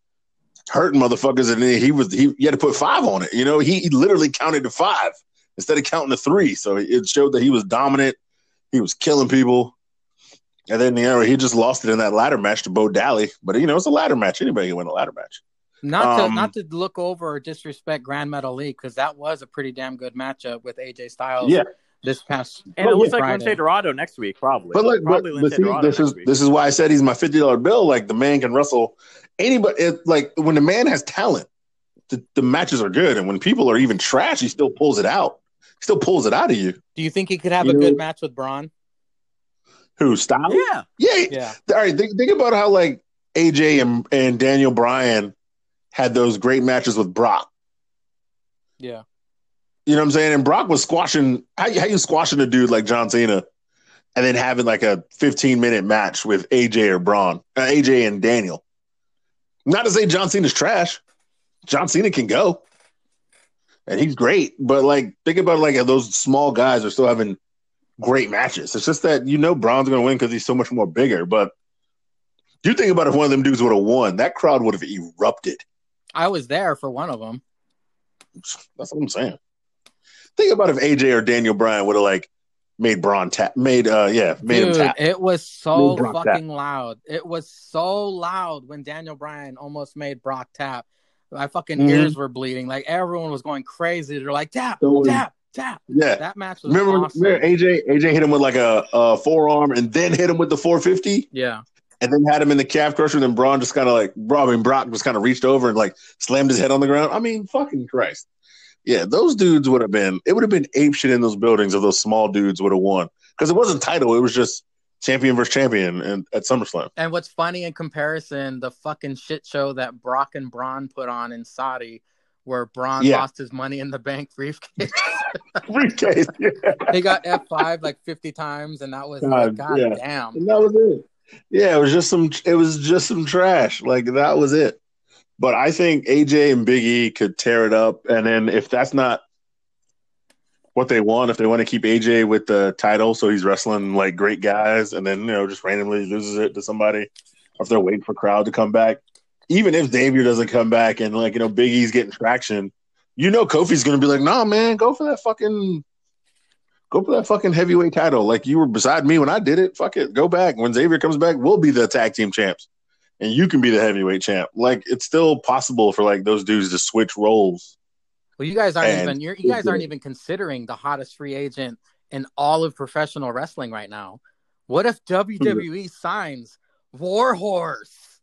hurting motherfuckers, and he was he, he had to put five on it. You know, he, he literally counted to five instead of counting to three. So it showed that he was dominant. He was killing people. And then you know he just lost it in that ladder match to Bo Dallas. But you know it's a ladder match. Anybody can win a ladder match. Not to Um, not to look over or disrespect Gran Metalik because that was a pretty damn good matchup with AJ Styles. Yeah. This past And it looks like Friday. Lince Dorado next week, probably. But like, probably but Lince see, Dorado this is week. this is why I said he's my fifty dollar bill. Like the man can wrestle anybody. It, like when the man has talent, the, the matches are good, and when people are even trash, he still pulls it out. He still pulls it out of you. Do you think he could have You a know- good match with Braun? Who style? yeah. Yeah. Yeah, All right. Think, think about how like AJ and and Daniel Bryan had those great matches with Brock. yeah. You know what I'm saying? And Brock was squashing. How, you- how you squashing a dude like John Cena, and then having like a 15 minute match with AJ or Braun, uh, AJ and Daniel. Not to say John Cena's trash. John Cena can go, and he's great. But like, think about like those small guys are still having great matches. It's just that you know Braun's going to win because he's so much more bigger. But you think about if one of them dudes would have won, that crowd would have erupted. I was there for one of them. That's what I'm saying. Think about if AJ or Daniel Bryan would have like made Braun tap, made uh yeah, made him Dude, tap. it was so Brock tap. fucking loud. It was so loud when Daniel Bryan almost made Brock tap. My fucking Mhm. ears were bleeding. Like everyone was going crazy. They're like tap, So- tap, tap. Yeah. That match was Remember, awesome. remember AJ AJ hit him with like a, a forearm and then hit him with the 450 yeah, and then had him in the calf crusher. And then Braun just kind of like, Braun and Brock just kind of reached over and like slammed his head on the ground. I mean, fucking Christ. Yeah, those dudes would have been, it would have been ape shit in those buildings if those small dudes would have won. Because it wasn't title, it was just champion versus champion and, at SummerSlam. and what's funny in comparison, the fucking shit show that Brock and Braun put on in Saudi, where Braun Yeah. lost his money in the bank briefcase. Briefcase. Yeah. he got F five like fifty times, and that was God, like, God yeah. damn. And that was it. Yeah, it was just some. It was just some trash. Like that was it. But I think AJ and Big E could tear it up, and then if that's not what they want, if they want to keep AJ with the title, so he's wrestling like great guys, and then you know just randomly loses it to somebody, or if they're waiting for crowd to come back, even if Xavier doesn't come back and like you know Big E's getting traction, you know Kofi's gonna be like, nah, man, go for that fucking Go for that fucking heavyweight title. Like you were beside me when I did it. Fuck it. Go back. When Xavier comes back, we'll be the tag team champs. And you can be the heavyweight champ. Like it's still possible for like those dudes to switch roles. Well, you guys aren't And- even you're, you guys aren't even considering the hottest free agent in all of professional wrestling right now. What if WWE hmm. signs Warhorse?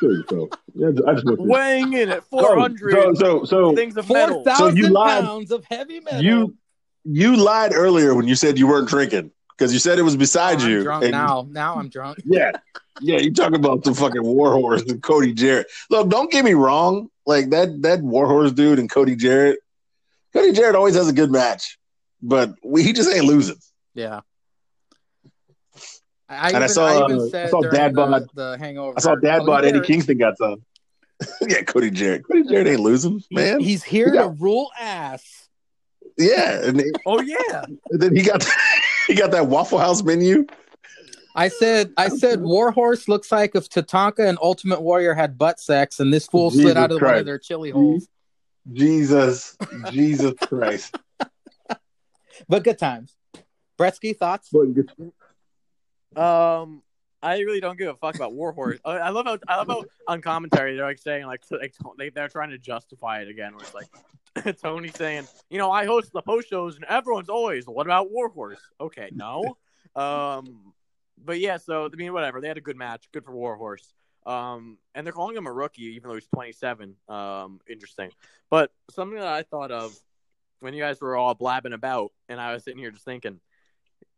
So, yeah, I just Weighing in at 400 So, so, so, things of Four metal. So you lied. pounds of heavy metal. you you lied earlier when you said you weren't drinking because you said it was beside Oh, I'm you. drunk and- now. Now I'm drunk. Yeah. Yeah, you talking about the fucking Warhorse and Cody Jarrett. Look, don't get me wrong. Like that that Warhorse dude and Cody Jarrett. Cody Jarrett always has a good match, but we, he just ain't losing. Yeah. I, And I saw, I even uh, I saw Dad the, bod- the hangover. I saw Dad bought he's Eddie. Kingston got some. yeah, Cody Jarrett. Cody Jarrett ain't losing, man. He's here Yeah. to rule ass. yeah, Oh yeah. then he got he got that Waffle House menu. I said, I said, Warhorse looks like if Tatanka and Ultimate Warrior had butt sex, and this fool Jesus slid out of one of their chili holes. Jesus, Jesus Christ. But good times. Bretsky thoughts? Um, I really don't give a fuck about Warhorse. I I love how I love how on commentary they're like saying like, like they they're trying to justify it again. Where it's like Tony saying, you know, I host the post shows and everyone's always, what about Warhorse? Okay, no. Um, but yeah, so I mean, whatever. They had a good match. Good for Warhorse. Um, and they're calling him a rookie, even though he's 27. Um, interesting. But something that I thought of when you guys were all blabbing about, and I was sitting here just thinking,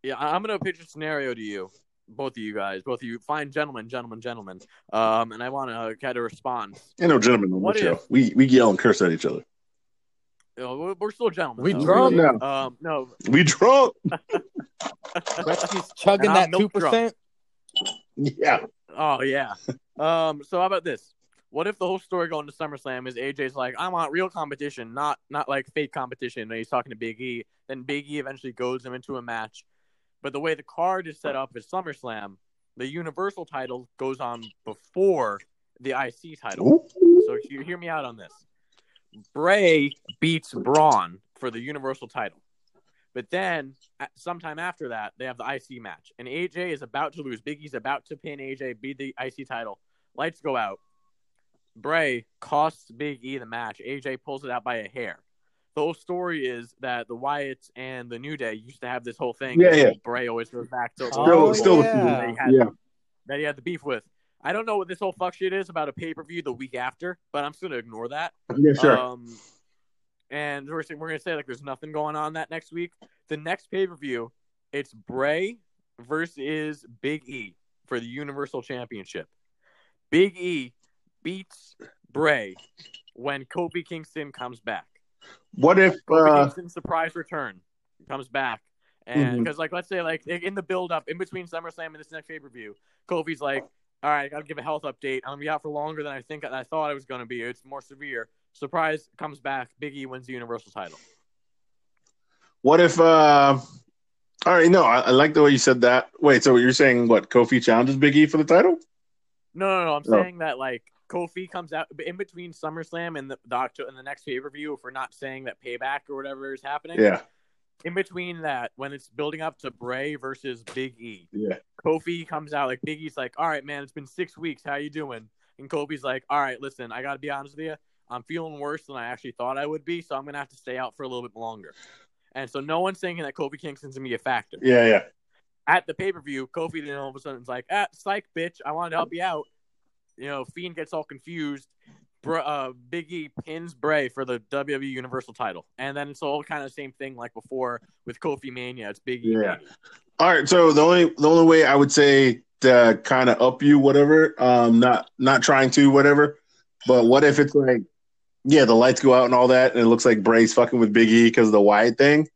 yeah, I- I'm gonna pitch a scenario to you, both of you guys, both of you, fine gentlemen, gentlemen, gentlemen. Um, and I want to get a response. Ain't no gentlemen on What the show. if- We we yell and curse at each other. You know, we're- we're still gentlemen. We though. drunk now. Um, no, We drunk. Bretsky's chugging that two percent. Yeah. Oh yeah. um. So how about this? What if the whole story going to SummerSlam is AJ's like, I want real competition, not not like fake competition. And he's talking to Big E. Then Big E eventually goes him into a match. But the way the card is set up at SummerSlam, the Universal title goes on before the IC title. Ooh. So you hear me out on this. Bray beats Braun for the Universal title. But then, sometime after that, they have the IC match. And AJ is about to lose. Big E's about to pin AJ, beat the IC title. Lights go out. Bray costs Big E the match. AJ pulls it out by a hair. The whole story is that the Wyatts and the New Day used to have this whole thing. Yeah, yeah. Bray always goes back to Still, Oh, still, yeah. that, he had, yeah. that he had the beef with. I don't know what this whole fuck shit is about a pay per view the week after, but I'm just gonna ignore that. Yeah, sure. Um, and we're saying- we're gonna say like there's nothing going on that next week. The next pay per view, it's Bray versus Big E for the Universal Championship. Big E beats Bray when Kofi Kingston comes back. what if? Kofi Uh, Kingston's surprise return comes back. And because, like, let's say, like, in the build up, in between SummerSlam and this next pay per view, Kofi's like, all right, I got to give a health update. I'm to be out for longer than I think I thought I was going to be. It's more severe. Surprise comes back. Big E wins the Universal title. what if? Uh, all right, no, I, I like the way you said that. Wait, so you're saying what? Kofi challenges Big E for the title? No, no, no. I'm No. saying that, like, Kofi comes out in between SummerSlam and the, the Octo- and the next pay per view. If we're not saying that payback or whatever is happening, Yeah, in between that, when it's building up to Bray versus Big E, yeah. Kofi comes out like Big E's like, "All right, man, it's been six weeks. How you doing?" And Kofi's like, "All right, listen, I got to be honest with you. I'm feeling worse than I actually thought I would be, so I'm gonna have to stay out for a little bit longer." And so no one's thinking that Kofi Kingston's gonna be a factor Yeah, yeah. at the pay per view. Kofi then all of a sudden is like, "Ah, psych, bitch, I wanted to help you out." You know, Fiend gets all confused. Br- uh, Big E pins Bray for the WWE Universal title, and then it's all kind of the same thing like before with Kofi Mania. It's Big E. Yeah. Mania. All right, so the only the only way I would say to kind of up you, whatever, um, not not trying to, whatever, but what if it's like, yeah, the lights go out and all that, and it looks like Bray's fucking with Big E because of the Wyatt thing,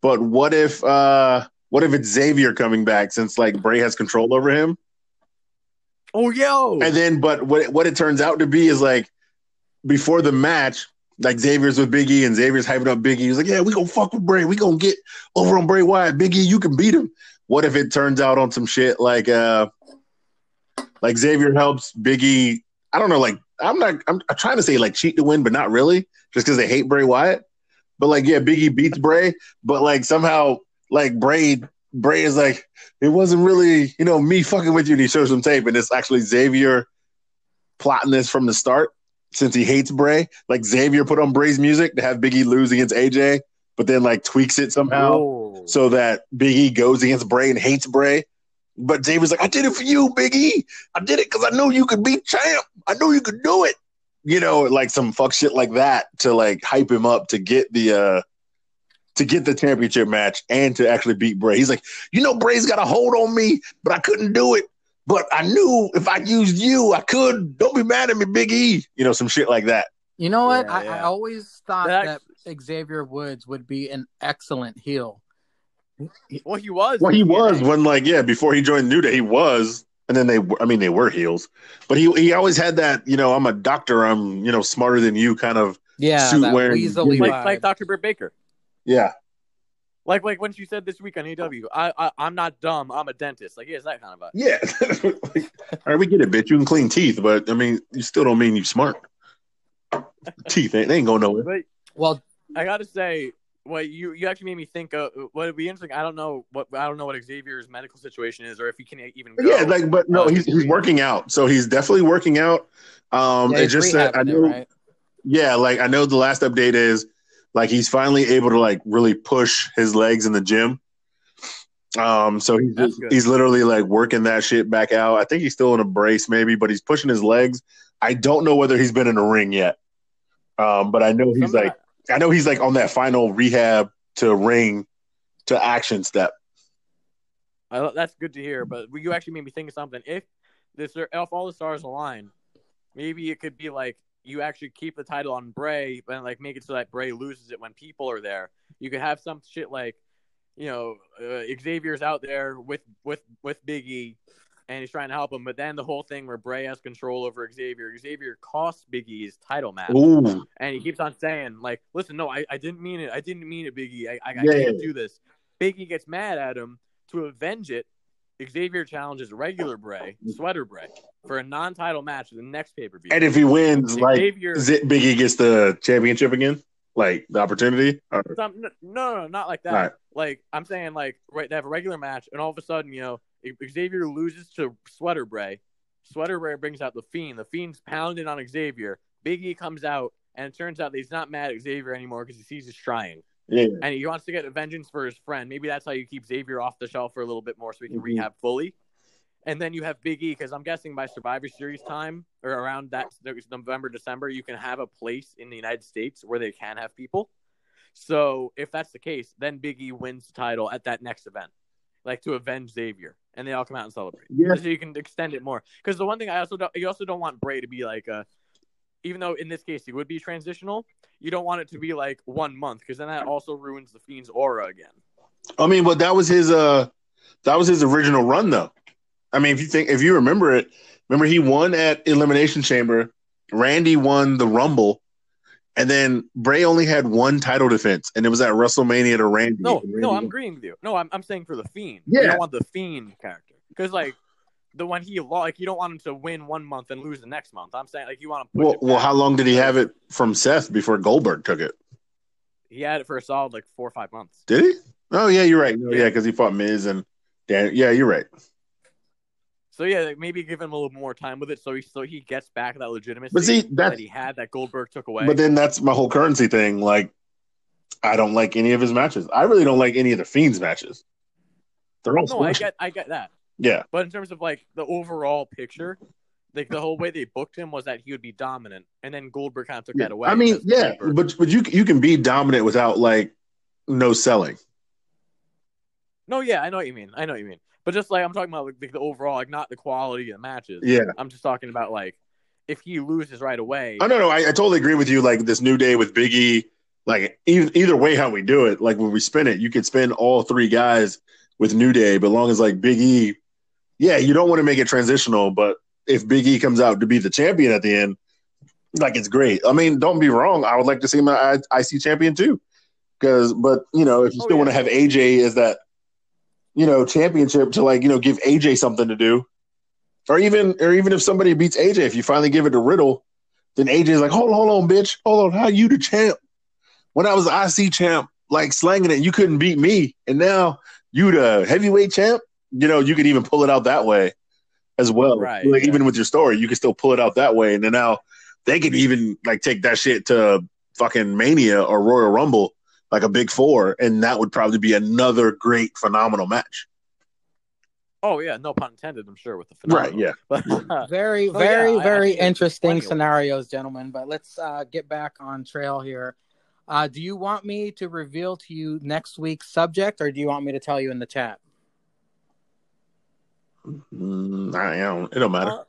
but what if uh, what if it's Xavier coming back since like Bray has control over him, Oh, yo! and then but what it- what it turns out to be is like before the match. Like Xavier's with Big E and Xavier's hyping up Big E. He's like, "Yeah, we gonna fuck with Bray. We gonna get over on Bray Wyatt. Big E, you can beat him." What if it turns out on some shit like uh like Xavier helps Biggie? I don't know, like I'm not I'm, I'm trying to say like cheat to win, but not really, just because they hate Bray Wyatt. But like, yeah, Biggie beats Bray, but like somehow like Bray Bray is like, it wasn't really, you know, me fucking with you, and he shows some tape, and it's actually Xavier plotting this from the start since he hates Bray. Like Xavier put on Bray's music to have Biggie lose against AJ, but then like tweaks it somehow Oh. so that Big E goes against Bray and hates Bray. But Xavier's like, I did it for you, Big E. I did it because I knew you could beat champ. I knew you could do it. You know, like some fuck shit like that to like hype him up to get the uh to get the championship match and to actually beat Bray. He's like, you know, Bray's got a hold on me, but I couldn't do it. But I knew if I used you, I could. Don't be mad at me, Big E. You know, some shit like that. You know what? Yeah, I, I always thought That that Xavier Woods would be an excellent heel. Well, he was. Well, he in was TNA. when like yeah, before he joined New Day, he was, and then they. I mean, they were heels, but he he always had that you know I'm a doctor, I'm you know smarter than you kind of Yeah, Suit that wearing- weaselly like like Dr. Britt Baker. yeah Like like when she said this week on AW, I, I I'm not dumb. I'm a dentist. Like yeah, it's that kind of vibe. yeah. Like, all right, we get it, bitch. You can clean teeth, but I mean, you still don't mean you smart. teeth ain't they ain't going nowhere. But well, I gotta say, what you you actually made me think of what would be interesting. I don't know what I don't know what Xavier's medical situation is, or if he can even go. Yeah, like but no, Uh, he's he's working out, so he's definitely working out. Um, yeah, it just said I know. right? Yeah, like I know the last update is like he's finally able to like really push his legs in the gym. Um, so he's just, he's literally like working that shit back out. I think he's still in a brace maybe, but he's pushing his legs. I don't know whether he's been in a ring yet. Um, but I know he's Some- like I know he's like on that final rehab to ring to action step. That's good to hear. But you actually made me think of something. If this if all the stars align, maybe it could be like you actually keep the title on Bray, but like make it so that Bray loses it when people are there. You could have some shit like, you know, uh, Xavier's out there with with with Big E, and he's trying to help him. But then the whole thing where Bray has control over Xavier. Xavier costs Big E's title match. Ooh, And he keeps on saying, like, listen, no, I, I didn't mean it. I didn't mean it, Biggie. I, I, I Yeah. can't do this. Biggie gets mad at him to avenge it. Xavier challenges regular Bray, Sweater Bray, for a non title match at the next pay per view. and if he wins, like Xavier, it Biggie gets the championship again, like the opportunity. Or, some, no, no, no, not like that. Right. Like, I'm saying, like, right, they have a regular match, and all of a sudden, you know, Xavier loses to Sweater Bray, Sweater Bear brings out the Fiend. The Fiend's pounding on Xavier. Big E comes out, and it turns out that he's not mad at Xavier anymore because he sees he's trying. Yeah. And he wants to get a vengeance for his friend. Maybe that's how you keep Xavier off the shelf for a little bit more so he can Mhm. rehab fully. And then you have Big E because I'm guessing by Survivor Series time or around that November, December, you can have a place in the United States where they can have people. So if that's the case, then Big E wins the title at that next event, like to avenge Xavier, and they all come out and celebrate. Yeah. So you can extend it more. Because the one thing I also don't, you also don't want Bray to be like a, even though in this case he would be transitional, you don't want it to be like one month because then that also ruins the Fiend's aura again. I mean, but that was his uh that was his original run though. I mean, if you think if you remember it, remember he won at Elimination Chamber, Randy won the Rumble, and then Bray only had one title defense, and it was at WrestleMania to Randy. No, And no, I'm won. agreeing with you. No, I'm, I'm saying for the Fiend. You Yeah. don't want the Fiend character because like the one he lost, like you don't want him to win one month and lose the next month. I'm saying like you want to Well, well, how long did he have it from Seth before Goldberg took it? He had it for a solid like four or five months. Did he? Oh yeah, you're right. No, Yeah. yeah, because he fought Miz and Dan. Yeah, you're right. So yeah, like, maybe give him a little more time with it, so he so he gets back that legitimacy But see, that he had that Goldberg took away. but then that's my whole currency thing. Like, I don't like any of his matches. I really don't like any of the Fiends matches. They're all no, I get I get that. yeah. But in terms of like the overall picture, like the whole way they booked him was that he would be dominant, and then Goldberg kind of took Yeah. that away. I mean, yeah, Goldberg- but but you you can be dominant without like no selling. no, yeah, I know what you mean. I know what you mean. But just like I'm talking about like, the overall, like not the quality of the matches. Yeah. I'm just talking about like if he loses right away. Oh no, no, I, I totally agree with you. Like this new day with Biggie, like either, either way how we do it, like when we spin it, you could spin all three guys with New Day, but long as like Big E, yeah, you don't want to make it transitional, but if Big E comes out to be the champion at the end, like it's great. I mean, don't be wrong. I would like to see him an IC champion too, because but you know if you Oh, still yeah. want to have AJ as that, you know, championship to like you know give AJ something to do, or even or even if somebody beats AJ, if you finally give it to Riddle, then AJ's like, hold on, hold on, bitch, hold on, how you the champ? When I was the IC champ, like slanging it, you couldn't beat me, and now you the heavyweight champ. You know, you could even pull it out that way as well. Right, Like yeah. even with your story, you can still pull it out that way, and then now they could even like take that shit to fucking Mania or Royal Rumble, like a big four, and that would probably be another great, phenomenal match. oh yeah, no pun intended. I'm sure with the phenomenal. Right? Yeah. But Very, Oh, very, yeah, I- I very interesting scenarios, gentlemen. But let's uh, get back on trail here. Uh, do you want me to reveal to you next week's subject, or do you want me to tell you in the chat? Mm, I don't. It don't matter.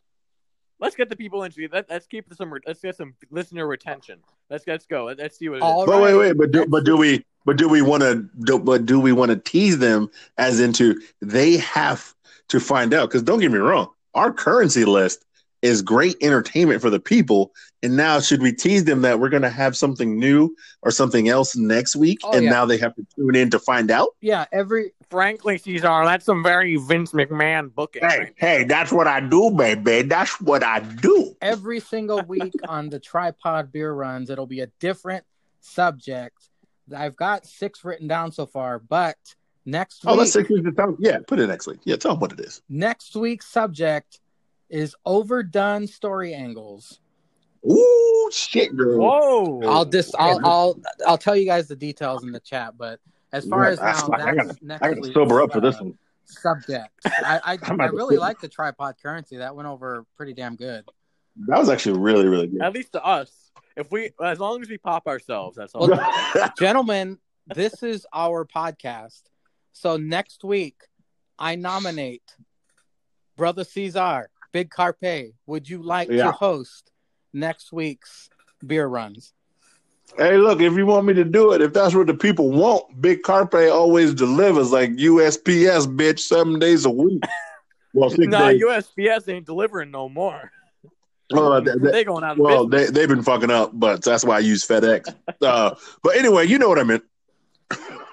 Let's get the people into let, let's keep some let's get some listener retention. Let's let's go. Let, us see what it is. All But wait, right. wait, but do, but do we? But do we want to? Do, but do we want to tease them as into they have to find out? Because don't get me wrong, our currency list is great entertainment for the people. And now, should we tease them that we're going to have something new or something else next week? Oh, and yeah. now they have to tune in to find out. Yeah, every Frankly, Cesar, oh, that's some very Vince McMahon booking. Hey, hey, that's what I do, baby. That's what I do. every single week on the tripod beer runs, it'll be a different subject. I've got six written down so far, but next Oh, week, that's six weeks. Yeah, put it next week. Yeah, tell them what it is. next week's subject is overdone story angles. Ooh, shit, girl. Whoa! I'll just I'll I'll I'll tell you guys the details in the chat, but as far as now, I- I gotta- next I got to week's, sober up for this uh, one. subject. I I, I'm I about to really like the tripod currency. That went over pretty damn good. That was actually really, really good. At least to us, if we as long as we pop ourselves, that's all. Well, Gentlemen, this is our podcast. So next week, I nominate Brother Cesar, Big Carpe. Would you like Yeah. to host next week's beer runs? hey, look, if you want me to do it, if that's what the people want, Big Carpe always delivers like USPS, bitch, seven days a week. Well, six nah, days. USPS ain't delivering no more. Uh, they- they- they going out of well, business. they, they've been fucking up, but that's why I use FedEx. Uh, but anyway, you know what I meant.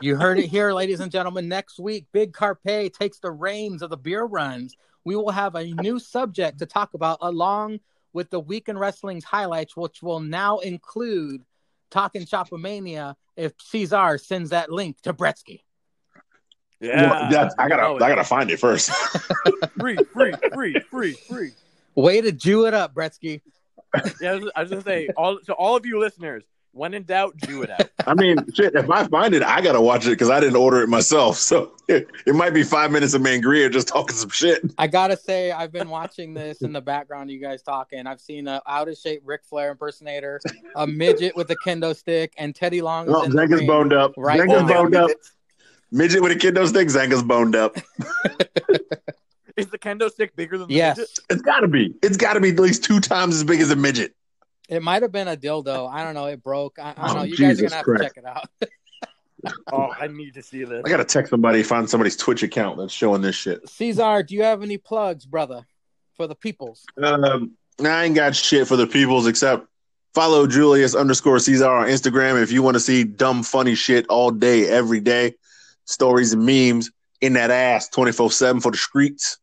You heard it here, ladies and gentlemen. Next week, Big Carpe takes the reins of the beer runs. We will have a new subject to talk about along with the weekend in Wrestling's highlights, which will now include Talk 'N Shop-A-Mania if Cesar sends that link to Bretsky. yeah, Well, that's- I Oh, gotta, I gotta find it first. free, free, free, free, free. Way to Jew it up, Bretsky. Yeah, I was, I was gonna say all to all of you listeners, when in doubt, Jew it out. I mean, shit. If I find it, I gotta watch it because I didn't order it myself. So it, it might be five minutes of Mangria just talking some shit. I gotta say, I've been watching this in the background. You guys talking. I've seen a out of shape Ric Flair impersonator, a midget with a kendo stick, and Teddy Long. is Oh, in the Zanga's ring. boned up. Right. Zenga's boned up. Midget with a kendo stick. Zenga's boned up. Is the kendo stick bigger than the Yes, midget? It's gotta be. It's gotta be at least two times as big as a midget. It might have been a dildo. I don't know. It broke. I, I don't Oh, know. You guys are gonna have Christ. to check it out. Oh, I need to see this. I gotta text somebody, find somebody's Twitch account that's showing this shit. Caesar, do you have any plugs, brother, for the peoples? Um, I ain't got shit for the peoples except follow Julius underscore Caesar on Instagram if you want to see dumb, funny shit all day, every day. Stories and memes in that ass 24 7 for the streets.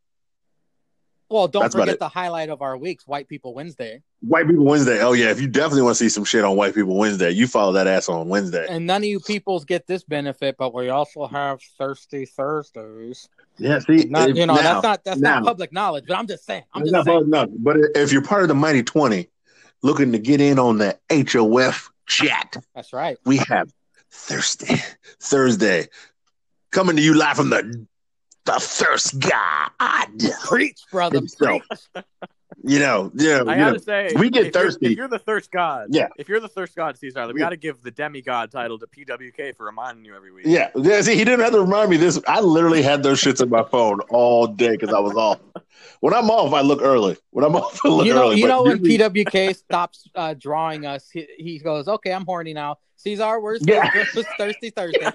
Well, don't That's forget the highlight of our weeks, White People Wednesday. White People Wednesday. Oh, yeah. If you definitely want to see some shit on White People Wednesday, you follow that ass on Wednesday. And none of you peoples get this benefit, but we also have Thirsty Thursdays. Yeah, see, Not, if- you know, now- that's not that's not public knowledge, but I'm just saying. I'm just not saying. bad enough. But if you're part of the Mighty 20 looking to get in on the HOF chat, That's right. we have Thursday, Thursday, coming to you live from the the Thirst God. Preach, brother. Himself. Preach. You know, yeah, I gotta say, we get if you're- thirsty. If you're the thirst god, Yeah. If you're the thirst god, Caesar, we Yeah. got to give the demigod title to PWK for reminding you every week. Yeah, yeah. See, he didn't have to remind me this. I literally had those shits in my phone all day because I was off. When I'm off, I look early. When I'm off, I look You know, early. you but know when usually- PWK stops uh, drawing us, he, he goes, "Okay, I'm horny now." Caesar, where's Yeah. Christmas Thirsty Thursday?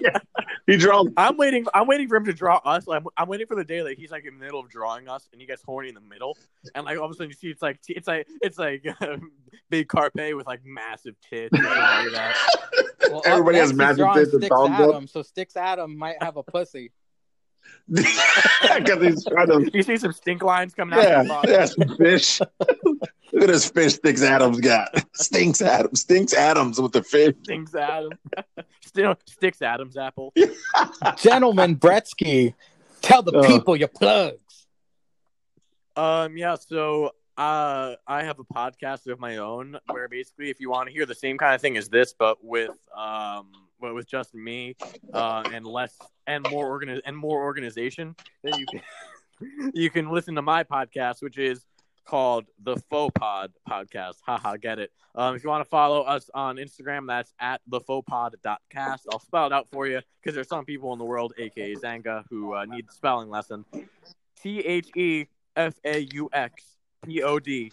he draws. I'm waiting. I'm waiting for him to draw us. I'm, I'm waiting for the day that he's like in the middle of drawing us, and he gets horny in the middle, and like all of a sudden you see it's like it's like it's like big carpe with like massive tits. Like that. Well, Everybody has massive tits and Sticks thongs up. Adam, so Sticks Adam might have a pussy. Because he's trying to. You see some stink lines coming out. Yeah, of yeah, some fish. Look at this fish Stinks Adams got. Stinks Adams. Stinks Adams with the fish. Stinks Adams. Still sticks Adam's apple. Gentlemen, Bretsky, tell the Uh. people your plugs. Um, yeah, so uh, I have a podcast of my own where basically, if you want to hear the same kind of thing as this, but with um, but with just me, uh, and less and more organi- and more organization, then you can you can listen to my podcast, which is called the Faux Pod Podcast. Haha, get it. Um, if you want to follow us on Instagram, that's at the pod.cast. I'll spell it out for you because there's some people in the world, aka Zanga, who uh, need the spelling lesson. T H E F A U X P O D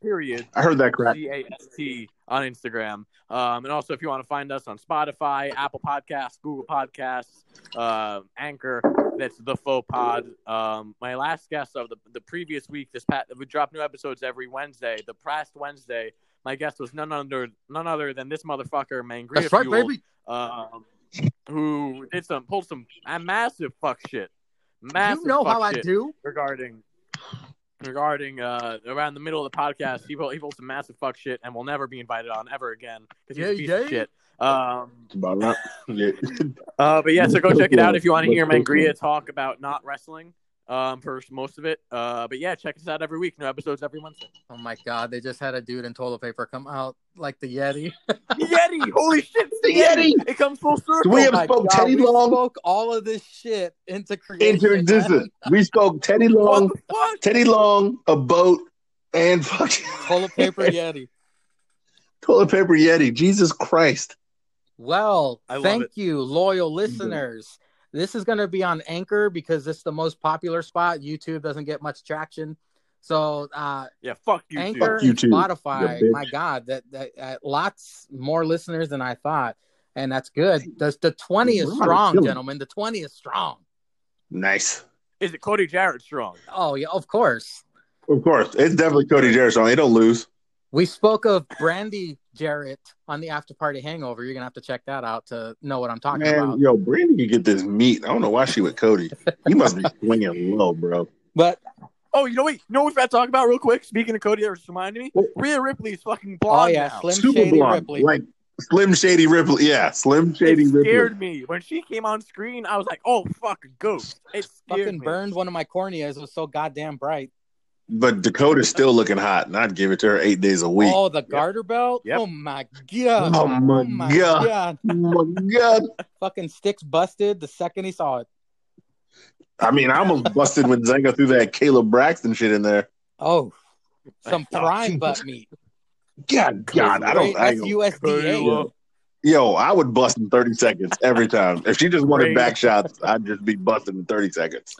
period I heard that crack. C A S T on Instagram. Um, and also, if you want to find us on Spotify, Apple Podcasts, Google Podcasts, uh, Anchor, that's the Faux Pod. Um, my last guest of the, the previous week, this pat, we drop new episodes every Wednesday. The past Wednesday, my guest was none other none other than this motherfucker, Mangria That's right, Fuel, baby. um, who did some pulled some massive fuck shit. Massive You know fuck how I do. regarding regarding uh around the middle of the podcast he pulled, he pulled some massive fuck shit and will never be invited on ever again because he's a piece yeah. of shit um about right. Yeah. uh but yeah so go check it out if you want to hear Mangria talk about not wrestling um for most of it uh but yeah check us out every week new episodes every Wednesday Oh my god, they just had a dude in toilet paper come out like the Yeti. Yeti holy shit it's the Yeti! Yeti it comes full circle We have Oh spoke God, Teddy we Long spoke all of this shit into creation. into man. existence. We spoke Teddy Long, the Teddy Long, a boat, and fucking Toilet paper Yeti. toilet paper Yeti. Jesus Christ. Well, I thank it. you, loyal listeners. This is going to be on Anchor because it's the most popular spot. YouTube doesn't get much traction. So, uh, yeah fuck you Anchor too. you and too, Spotify, you my God, that, that uh, lots more listeners than I thought. And that's good. The, the 20 is strong, gentlemen. The 20 is strong. Nice. is it Cody Jarrett strong Oh, yeah, of course. Of course. It's definitely Cody Jarrett song. They don't lose. We spoke of Brandy Jarrett on the After Party Hangover. You're going to have to check that out to know what I'm talking Man, about. yo, Brandy can get this meat. I don't know why she with Cody. He must be swinging low, bro. But Oh, you know what? You know what we got to talk about real quick? Speaking of Cody, that just reminded me. What? Rhea Ripley's fucking oh, blonde yeah, now. Slim Super Shady blonde. Ripley. Like Slim Shady Ripley. Yeah, Slim Shady it Ripley. scared me when she came on screen. I was like, "Oh fuck, a ghost!" It fucking me. burned one of my corneas. It was so goddamn bright. But Dakota's still looking hot, and I'd give it to her eight days a week. Oh, the garter belt. Yep. Oh my god. Oh, my oh, God. Oh my god! Fucking sticks busted the second he saw it. I mean, I almost busted when Zenga threw that Caleb Braxton shit in there. Oh, some Oh, prime Jesus. butt meat. God, God, I don't. I don't USDA. yo, I would bust in thirty seconds every time. If she just wanted Crazy. back shots, I'd just be busting in thirty seconds.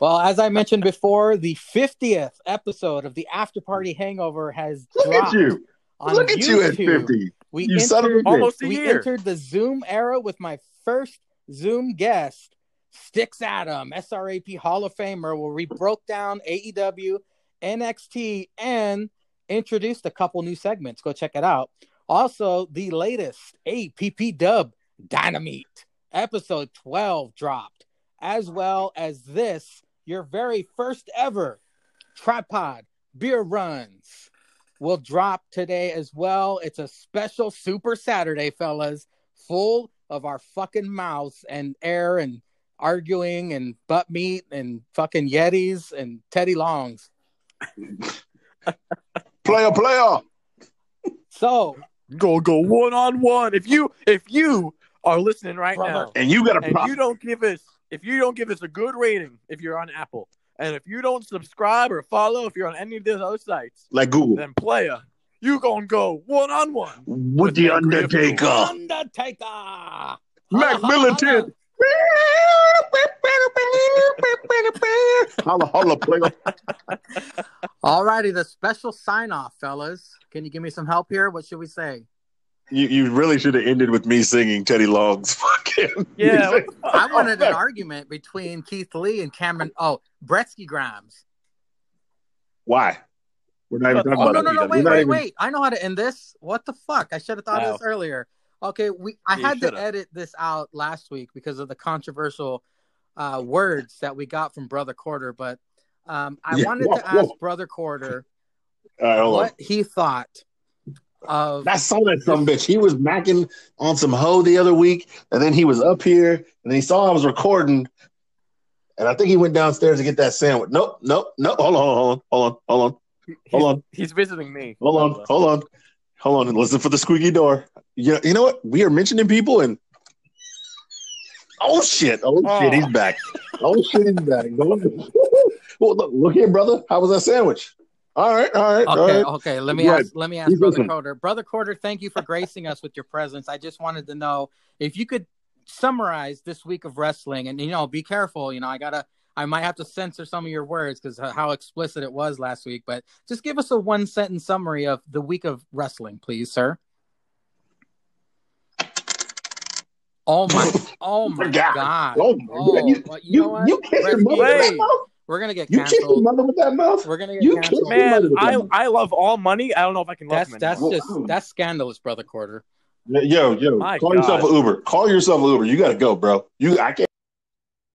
Well, as I mentioned before, the 50th episode of the After Party Hangover has Look at dropped you! on Look at you at fifty. We You son of a entered, bitch. Almost a we year. entered the Zoom era with my first Zoom guest, Sticks Adam, SRAP Hall of Famer, where we broke down AEW, NXT, and introduced a couple new segments. Go check it out. Also, the latest APP Dub Dynamite episode 12 dropped, as well as this, your very first ever tripod beer runs will drop today as well. It's a special Super Saturday, fellas, full of our fucking mouths and air and arguing and butt meat and fucking Yetis and Teddy Longs. Player, player. So, Go go one on one. If you if you are listening right Brother. now And you got a problem. you don't give us if you don't give us a good rating if you're on Apple and if you don't subscribe or follow if you're on any of these other sites, like Google then player, you gonna go one on one. with with the Undertaker. Undertaker. Mac Militant. Holla, holla, player. Alrighty, the special sign off, fellas. Can you give me some help here? What should we say? You, you really should have ended with me singing Teddy Long's fucking. Yeah, music. I wanted an argument between Keith Lee and Cameron. Oh, Bretsky Grimes. Why? We're not even talking Oh about no it. no no wait wait even- wait! I know how to end this. What the fuck? I should have thought of this earlier. Okay, we I You had to shoulda. edit this out last week because of the controversial uh, words that we got from Brother Quarter. But um, I Yeah, wanted whoa, to ask whoa. Brother Quarter All right, hold on. what he thought of. I saw that some bitch. He was macking on some hoe the other week, and then he was up here, and then he saw I was recording, and I think he went downstairs to get that sandwich. Nope, nope, nope. Hold on, hold on, hold on, hold on, he's, hold on, he's visiting me. hold on, hold on, hold on, and listen for the squeaky door. You know, you know what? We are mentioning people, and oh shit, oh, Oh. shit, he's back. Oh shit, he's back. Go well, look, look here, brother. How was that sandwich? All right, all right, Okay, right. okay. Let me ask. Let me ask He's Brother. Quarter. Brother Quarter, thank you for gracing us with your presence. I just wanted to know if you could summarize this week of wrestling, and you know, be careful. You know, I gotta. I might have to censor some of your words because how explicit it was last week. But just give us a one sentence summary of the week of wrestling, please, sir. Oh my! Oh my oh God. God! Oh, my Oh. You, you you, know what? you kissed your Rescue- mother Wait. Mouth? We're gonna get You kissed your canceled. mother with that mouth? We're gonna get You canceled. kissed- Man, I I love all money. I don't know if I can That's him that's anymore. just that's scandalous, brother Quarter. Yo, yo, My call yourself God. an Uber. Call yourself an Uber. You got to go, bro. You, I can't.